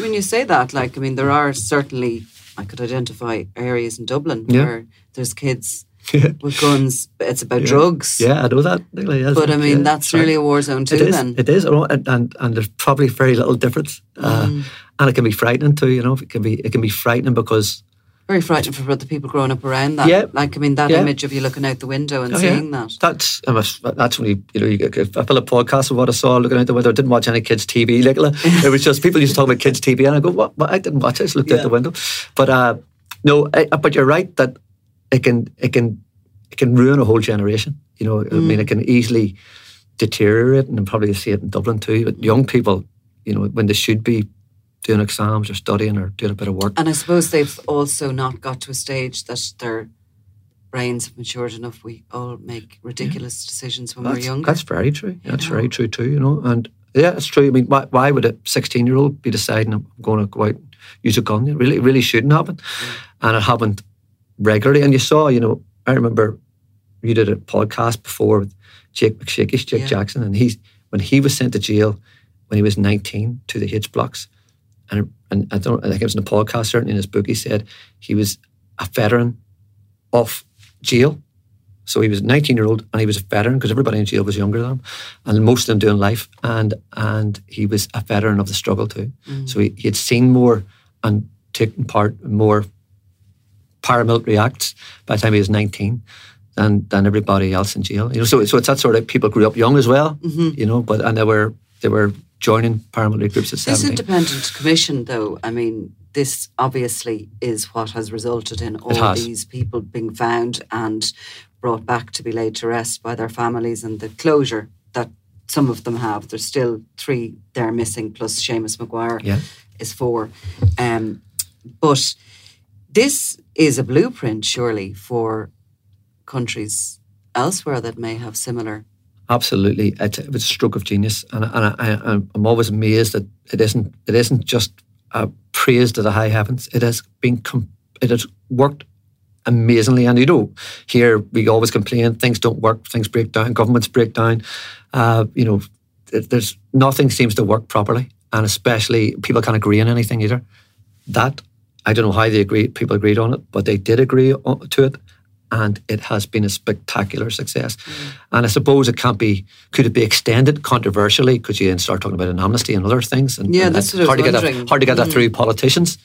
when you say that, like I mean, there are certainly I could identify areas in Dublin yeah. where there's kids. *laughs* Yeah. With guns, it's about yeah. drugs. Yeah, I know that. But I mean, that's really a war zone too. It is. Then it is, and and, and there's probably very little difference, uh, mm. and it can be frightening too. You know, it can be it can be frightening because very frightening for the people growing up around that. Yeah. Like, I mean, that yeah. image of you looking out the window and oh, seeing yeah. that. That's, that's when you, you know, you, I feel a podcast of what I saw looking out the window. I didn't watch any kids' TV. Like, *laughs* it was just people used to talk about kids' TV, and I go, what? I didn't watch it. I just looked out the window. But, uh, no, I, but you're right that it can, it can, it can ruin a whole generation. You know, mm. I mean, it can easily deteriorate, and probably see it in Dublin too. But young people, you know, when they should be doing exams or studying or doing a bit of work. And I suppose they've also not got to a stage that their brains have matured enough. We all make ridiculous yeah. decisions when that's, we're younger. That's very true. That's very true too, you know. And yeah, it's true. I mean, why, why would a 16 year old be deciding I'm going to go out and use a gun? It really, really shouldn't happen. Mm. And it happened regularly. And you saw, you know, I remember you did a podcast before with Jake Mac Siacais, Jake yeah. Jackson, and he's when he was sent to jail when he was 19 to the H blocks and, and I don't I think it was in a podcast, certainly in his book, he said he was a veteran of jail. So he was a 19 year old and he was a veteran because everybody in jail was younger than him and most of them doing life. And and he was a veteran of the struggle too. Mm. So he, he had seen more and taken part in more paramilitary acts by the time he was 19 than than everybody else in jail. You know, so so it's that sort of people grew up young as well, mm-hmm. you know, but and they were they were joining paramilitary groups at 17. This independent commission, though, I mean, this obviously is what has resulted in all these people being found and brought back to be laid to rest by their families and the closure that some of them have. There's still three they're missing, plus Seamus Maguire yeah. is four. Um, but this is a blueprint, surely, for countries elsewhere that may have similar absolutely, it's, it's a stroke of genius, and, and I, am always amazed that it isn't it isn't just praised to the high heavens. It has been it has worked amazingly, and you know, here we always complain things don't work, things break down, governments break down. Uh, you know, there's nothing seems to work properly, and especially people can't agree on anything either. That I don't know how they agreed. People agreed on it, but they did agree to it, and it has been a spectacular success. Mm. And I suppose it can't be, could it be extended controversially? Could you then start talking about an amnesty and other things? And, yeah, and that's hard to, get that, hard to get that through politicians.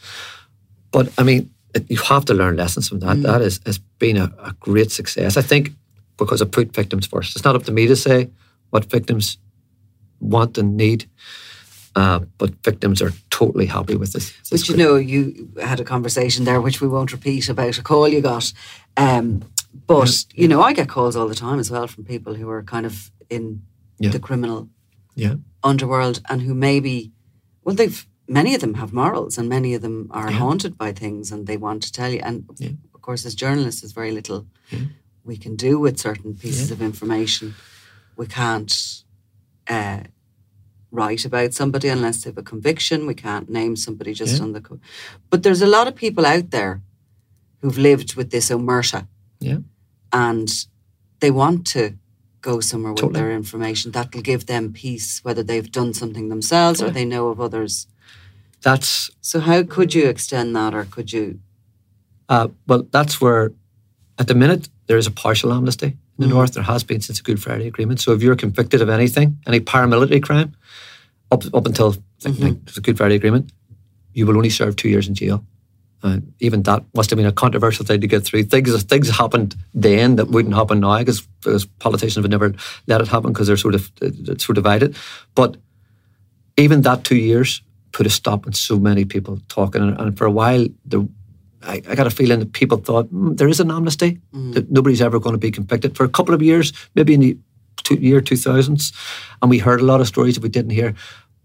But I mean, it, you have to learn lessons from that. Mm. That is, has been a, a great success. I think because I put victims first. It's not up to me to say what victims want and need. Uh, but victims are totally happy with this. this but you know, you had a conversation there, which we won't repeat, about a call you got. Um, but yeah. you know, I get calls all the time as well from people who are kind of in yeah. the criminal yeah. underworld and who maybe, well, they've many of them have morals and many of them are haunted by things and they want to tell you. And of course, as journalists, there's very little we can do with certain pieces of information. We can't. Uh, write about somebody unless they have a conviction. We can't name somebody just yeah. on the. Co- but there's a lot of people out there who've lived with this omerta. Yeah. And they want to go somewhere totally. with their information that'll give them peace, whether they've done something themselves totally. or they know of others. That's so. How could you extend that, or could you? Uh, well, that's where, at the minute, there is a partial amnesty in the mm. north. There has been since the Good Friday Agreement. So if you're convicted of anything, any paramilitary crime, up up until mm-hmm. like, the Good Friday Agreement, you will only serve two years in jail. Uh, even that must have been a controversial thing to get through. Things things happened then that wouldn't happen now because politicians would never let it happen because they're sort of so divided. But even that two years put a stop on so many people talking, and, and for a while the I, I, got a feeling that people thought mm, there is an amnesty mm. that nobody's ever going to be convicted for a couple of years, maybe in the two, year 2000s, and we heard a lot of stories that we didn't hear.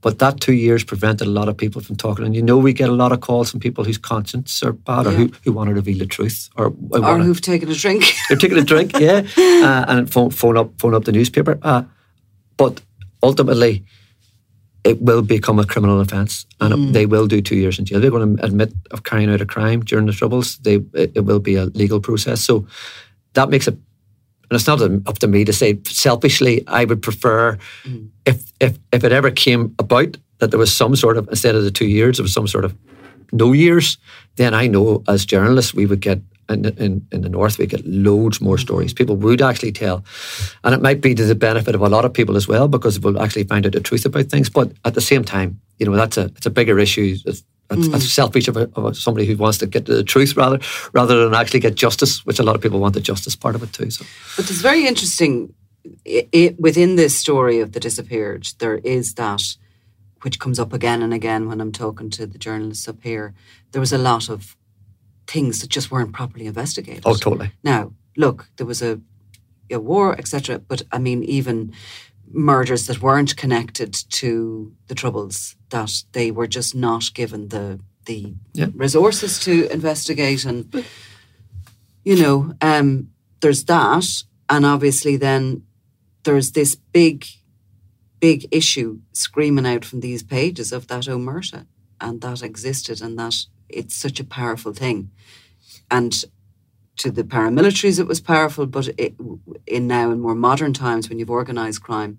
But that two years prevented a lot of people from talking. And you know, we get a lot of calls from people whose conscience are bad or who, who want to reveal the truth or, or who've taken a drink. *laughs* they've taken a drink, *laughs* yeah, uh, and phone, phone up phone up the newspaper. Uh, but ultimately, it will become a criminal offence, and mm. it, they will do two years in jail. They're going to admit of carrying out a crime during the troubles. They it, it will be a legal process. So that makes it and it's not up to me to say selfishly I would prefer mm. if if if it ever came about that there was some sort of instead of the two years there was some sort of no years then I know as journalists we would get in, in, in the north we get loads more stories. People would actually tell. And it might be to the benefit of a lot of people as well because we'll actually find out the truth about things. But at the same time you know that's a it's a bigger issue. It's, that's, mm. selfish of, a, of, somebody who wants to get to the truth rather rather than actually get justice, which a lot of people want the justice part of it too. So, but it's very interesting. It, it, within this story of the disappeared, there is that which comes up again and again when I'm talking to the journalists up here. There was a lot of things that just weren't properly investigated. Oh, totally. Now, look, there was a, a war, etc. But I mean, even murders that weren't connected to the troubles that they were just not given the the yeah. resources to investigate and but, you know um, there's that. And obviously then there's this big big issue screaming out from these pages of that omerta and that existed and that it's such a powerful thing. And to the paramilitaries it was powerful but it, in now in more modern times when you've organized crime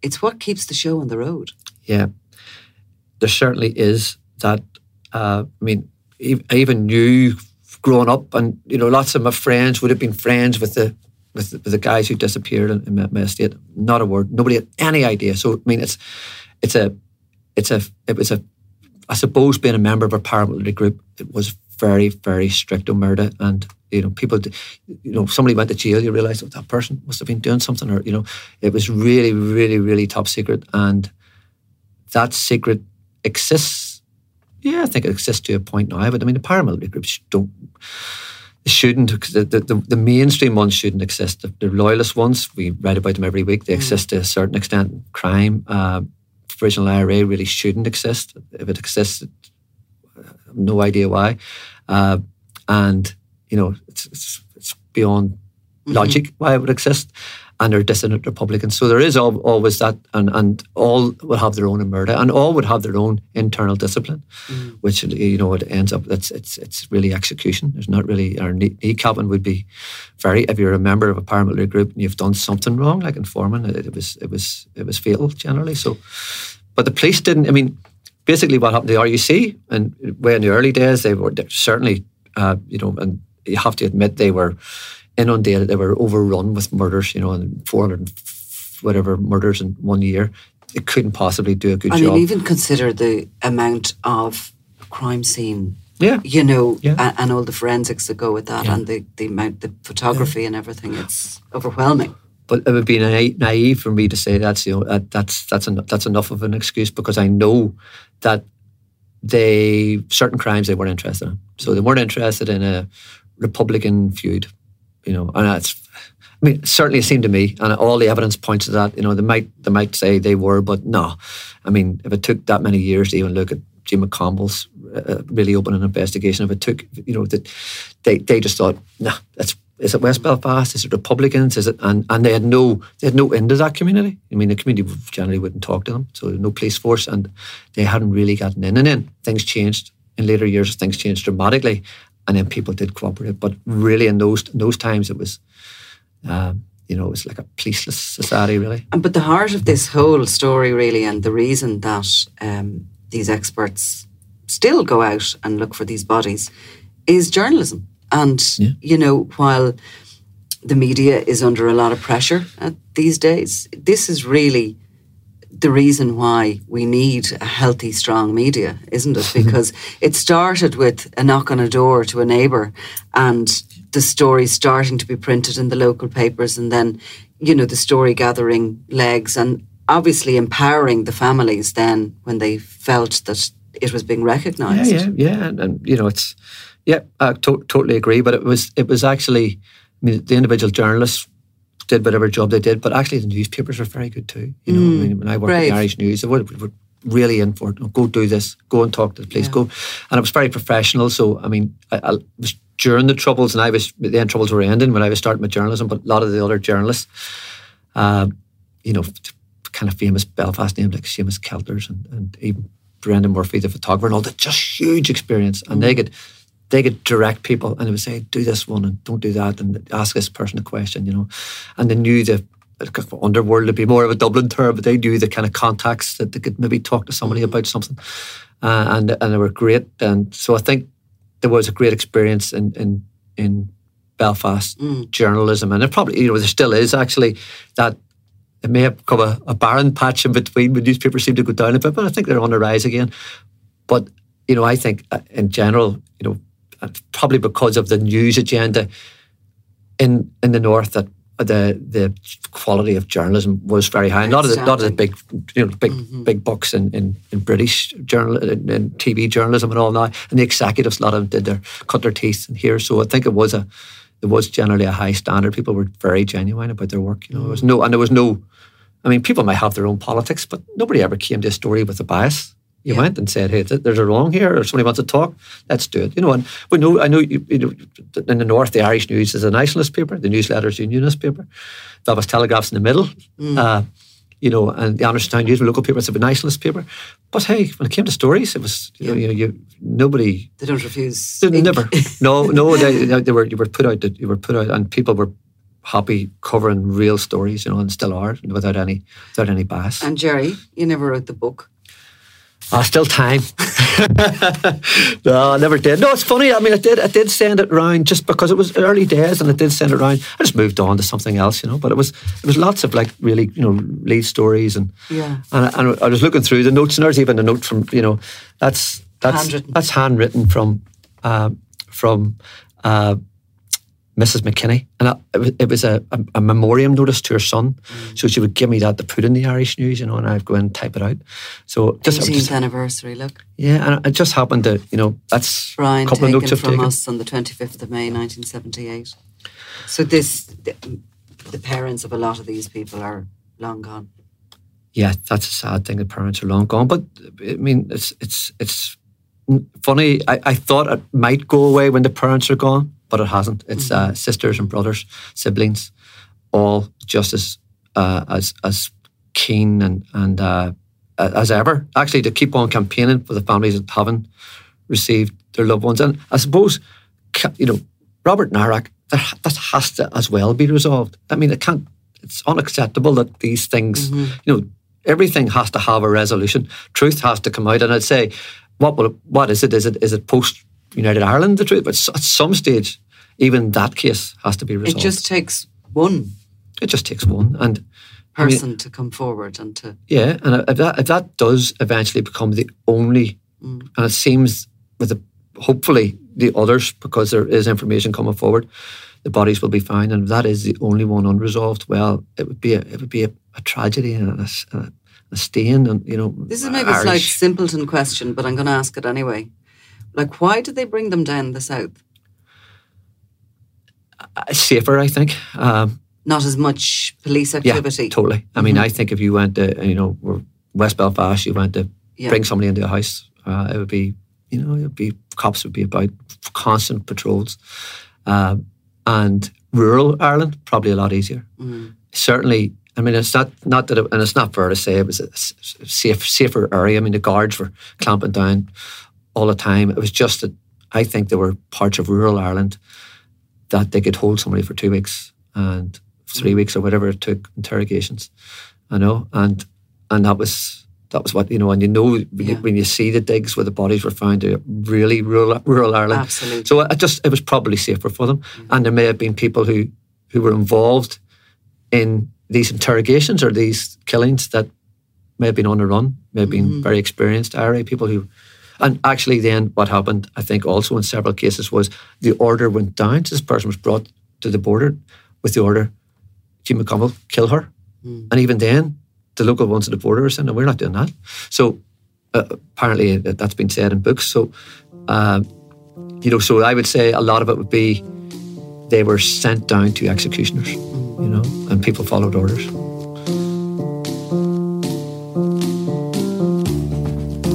it's what keeps the show on the road. Yeah there certainly is that. Uh, I mean, even knew growing up, and you know, lots of my friends would have been friends with the with the, with the guys who disappeared in, in my estate. Not a word. Nobody had any idea. So I mean, it's it's a it's a it was a I suppose being a member of a paramilitary group, it was very very strict on murder. and you know people, you know, somebody went to jail, you realise oh, that person must have been doing something, or you know, it was really really really top secret, and that secret exists. Yeah, I think it exists to a point now. But I mean, the paramilitary groups don't shouldn't the, the, the, mainstream ones shouldn't exist. The, the, loyalist ones, we write about them every week. They mm. exist to a certain extent. Crime, uh, provisional IRA really shouldn't exist. If it exists, I no idea why. Uh, and you know, it's, it's, it's beyond mm-hmm. logic why it would exist and they're dissident Republicans. So there is always that, and, and all will have their own omerta, and all would have their own internal discipline, mm. which you know it ends up it's it's it's really execution. There's not really our knee, kneecapping would be very if you're a member of a paramilitary group and you've done something wrong, like informing, it, it was it was it was fatal generally. So, but the police didn't. I mean, basically what happened to the RUC and way in the early days they were certainly uh, you know and you have to admit they were inundated. They were overrun with murders, you know, and 400 whatever murders in one year. It couldn't possibly do a good I job. I mean, even consider the amount of crime scene. Yeah. You know, yeah. And, and, all the forensics that go with that yeah. and the, the amount, the photography yeah. and everything. It's overwhelming. But it would be naive for me to say that's you know that, that's that's enough, that's enough of an excuse because I know that they certain crimes they weren't interested in. So they weren't interested in a Republican feud you know, and that's. I mean, certainly it seemed to me, and all the evidence points to that. You know, they might they might say they were, but no. I mean, if it took that many years to even look at Jean McConville's uh, really open an investigation, if it took, you know, that they they just thought, nah, that's is it West Belfast? Is it Republicans? Is it and and they had no they had no into that community. I mean, the community generally wouldn't talk to them, so no police force, and they hadn't really gotten in. And then things changed in later years. Things changed dramatically, and then people did cooperate. But really, in those in those times, it was. Um, you know, it was like a policeless society, really. But the heart of this whole story, really, and the reason that um, these experts still go out and look for these bodies is journalism. And, yeah. you know, while the media is under a lot of pressure these days, this is really the reason why we need a healthy, strong media, isn't it? *laughs* Because it started with a knock on a door to a neighbour and the story starting to be printed in the local papers and then, you know, the story gathering legs and obviously empowering the families then when they felt that it was being recognised. Yeah, yeah, yeah. And, and, you know, it's Yeah, I to- totally agree. But it was it was actually, I mean, the individual journalists did whatever job they did, but actually the newspapers were very good too. You know, I mean, when I worked brave. in the Irish News, they would, would really in for it. "Oh, Go do this. Go and talk to the police. Yeah. Go, and it was very professional. So I mean, I, I was during the troubles, and I was the end troubles were ending when I was starting my journalism. But a lot of the other journalists, um, you know, kind of famous Belfast names like Seamus Kelters and, and even Brendan Murphy, the photographer, and all that, just huge experience. And they could they could direct people and they would say, do this one and don't do that and ask this person a question, you know. And they knew the underworld would be more of a Dublin term, but they knew the kind of contacts that they could maybe talk to somebody about something. Uh, and and they were great. And so I think there was a great experience in in, in Belfast journalism. And it probably, you know, there still is actually that it may have become a, a barren patch in between when newspapers seem to go down a bit, but I think they're on the rise again. But, you know, I think uh, in general, you know, Uh, probably because of the news agenda in in the north that the the quality of journalism was very high. Not of the, not of the big you know big mm-hmm. big bucks in, in, in British journal in, in TV journalism and all that. And the executives, a lot of them did their cut their teeth in here. So I think it was a there was generally a high standard. People were very genuine about their work. You know, there was mm. no and there was no. I mean, people might have their own politics, but nobody ever came to a story with a bias. You Yeah. went and said, "Hey, there's a wrong here, or somebody wants to talk. Let's do it." You know, and we know. I know. You, you know, in the north, the Irish News is a nationalist paper. The newsletter is a unionist paper. Belfast Telegraph's in the middle. Uh, you know, and the Andersonstown News, a local paper, it's a nationalist paper. But hey, when it came to stories, it was you know, you know, you nobody They don't refuse. they never. No, no, *laughs* they, they were you were put out. You were put out, and people were happy covering real stories, you know, and still are without any without any bias. And Gerry, you never wrote the book. Ah, still time. *laughs* no, I never did. No, it's funny. I mean, I did. I did send it round just because it was early days, and I did send it round. I just moved on to something else, you know. But it was it was lots of like really, you know, lead stories and Yeah. And, I- and I was looking through the notes, and there's even a note from you know, that's that's Handwritten. that's handwritten from um, from. Uh, Mrs. McKinney, and I, it was, it was a, a, a memoriam notice to her son. Mm. So she would give me that to put in the Irish News, you know, and I'd go in and type it out. So just, 18th just anniversary, look. yeah, and it just happened to, you know, that's Brian a couple of taken notes from taken. us on the 25th of May 1978. So this, the, the parents of a lot of these people are long gone. Yeah, that's a sad thing. The parents are long gone, but I mean, it's it's it's funny. I, I thought it might go away when the parents are gone, but it hasn't. It's uh, sisters and brothers, siblings, all just as uh, as as keen and and uh, as ever. Actually, to keep on campaigning for the families that haven't received their loved ones, and I suppose you know Robert Nairac. That, that has to as well be resolved. I mean, it can't. It's unacceptable that these things, you know, everything has to have a resolution. Truth has to come out, and I'd say, what will what is it? Is it is it post United Ireland the truth? But at some stage, even that case has to be resolved. It just takes one it just takes one, and I mean, person to come forward and to. yeah, and if that if that does eventually become the only, mm. and it seems with the hopefully the others because there is information coming forward, the bodies will be found, and if that is the only one unresolved, well, it would be a, it would be a, a tragedy and a stain, and you know. This is maybe a slight simpleton question, but I'm going to ask it anyway. Like, why did they bring them down the south? uh, safer, I think. Um, Not as much police activity. yeah, totally. I mean, I think if you went to you know West Belfast, you went to Yeah. bring somebody into a house, uh, it would be you know it would be cops would be about constant patrols, um, and rural Ireland probably a lot easier. Certainly, I mean it's not not that it, and it's not fair to say it was a safe safer area. I mean the guards were clamping down all the time. It was just that I think there were parts of rural Ireland that they could hold somebody for two weeks and three weeks or whatever it took interrogations. I know, and and that was that was what you know, and you know when, you, when you see the digs where the bodies were found, really rural rural Ireland. Absolutely. So I just it was probably safer for them, mm-hmm. and there may have been people who who were involved in these interrogations or these killings that may have been on the run, may have been mm-hmm. very experienced IRA people who. And actually, then what happened, I think, also in several cases was the order went down. So this person was brought to the border with the order, Jim McConnell, kill her. And even then, the local ones at the border were saying, no, we're not doing that. So uh, apparently that- that's been said in books. So, um, you know, so I would say a lot of it would be they were sent down to executioners, you know, and people followed orders.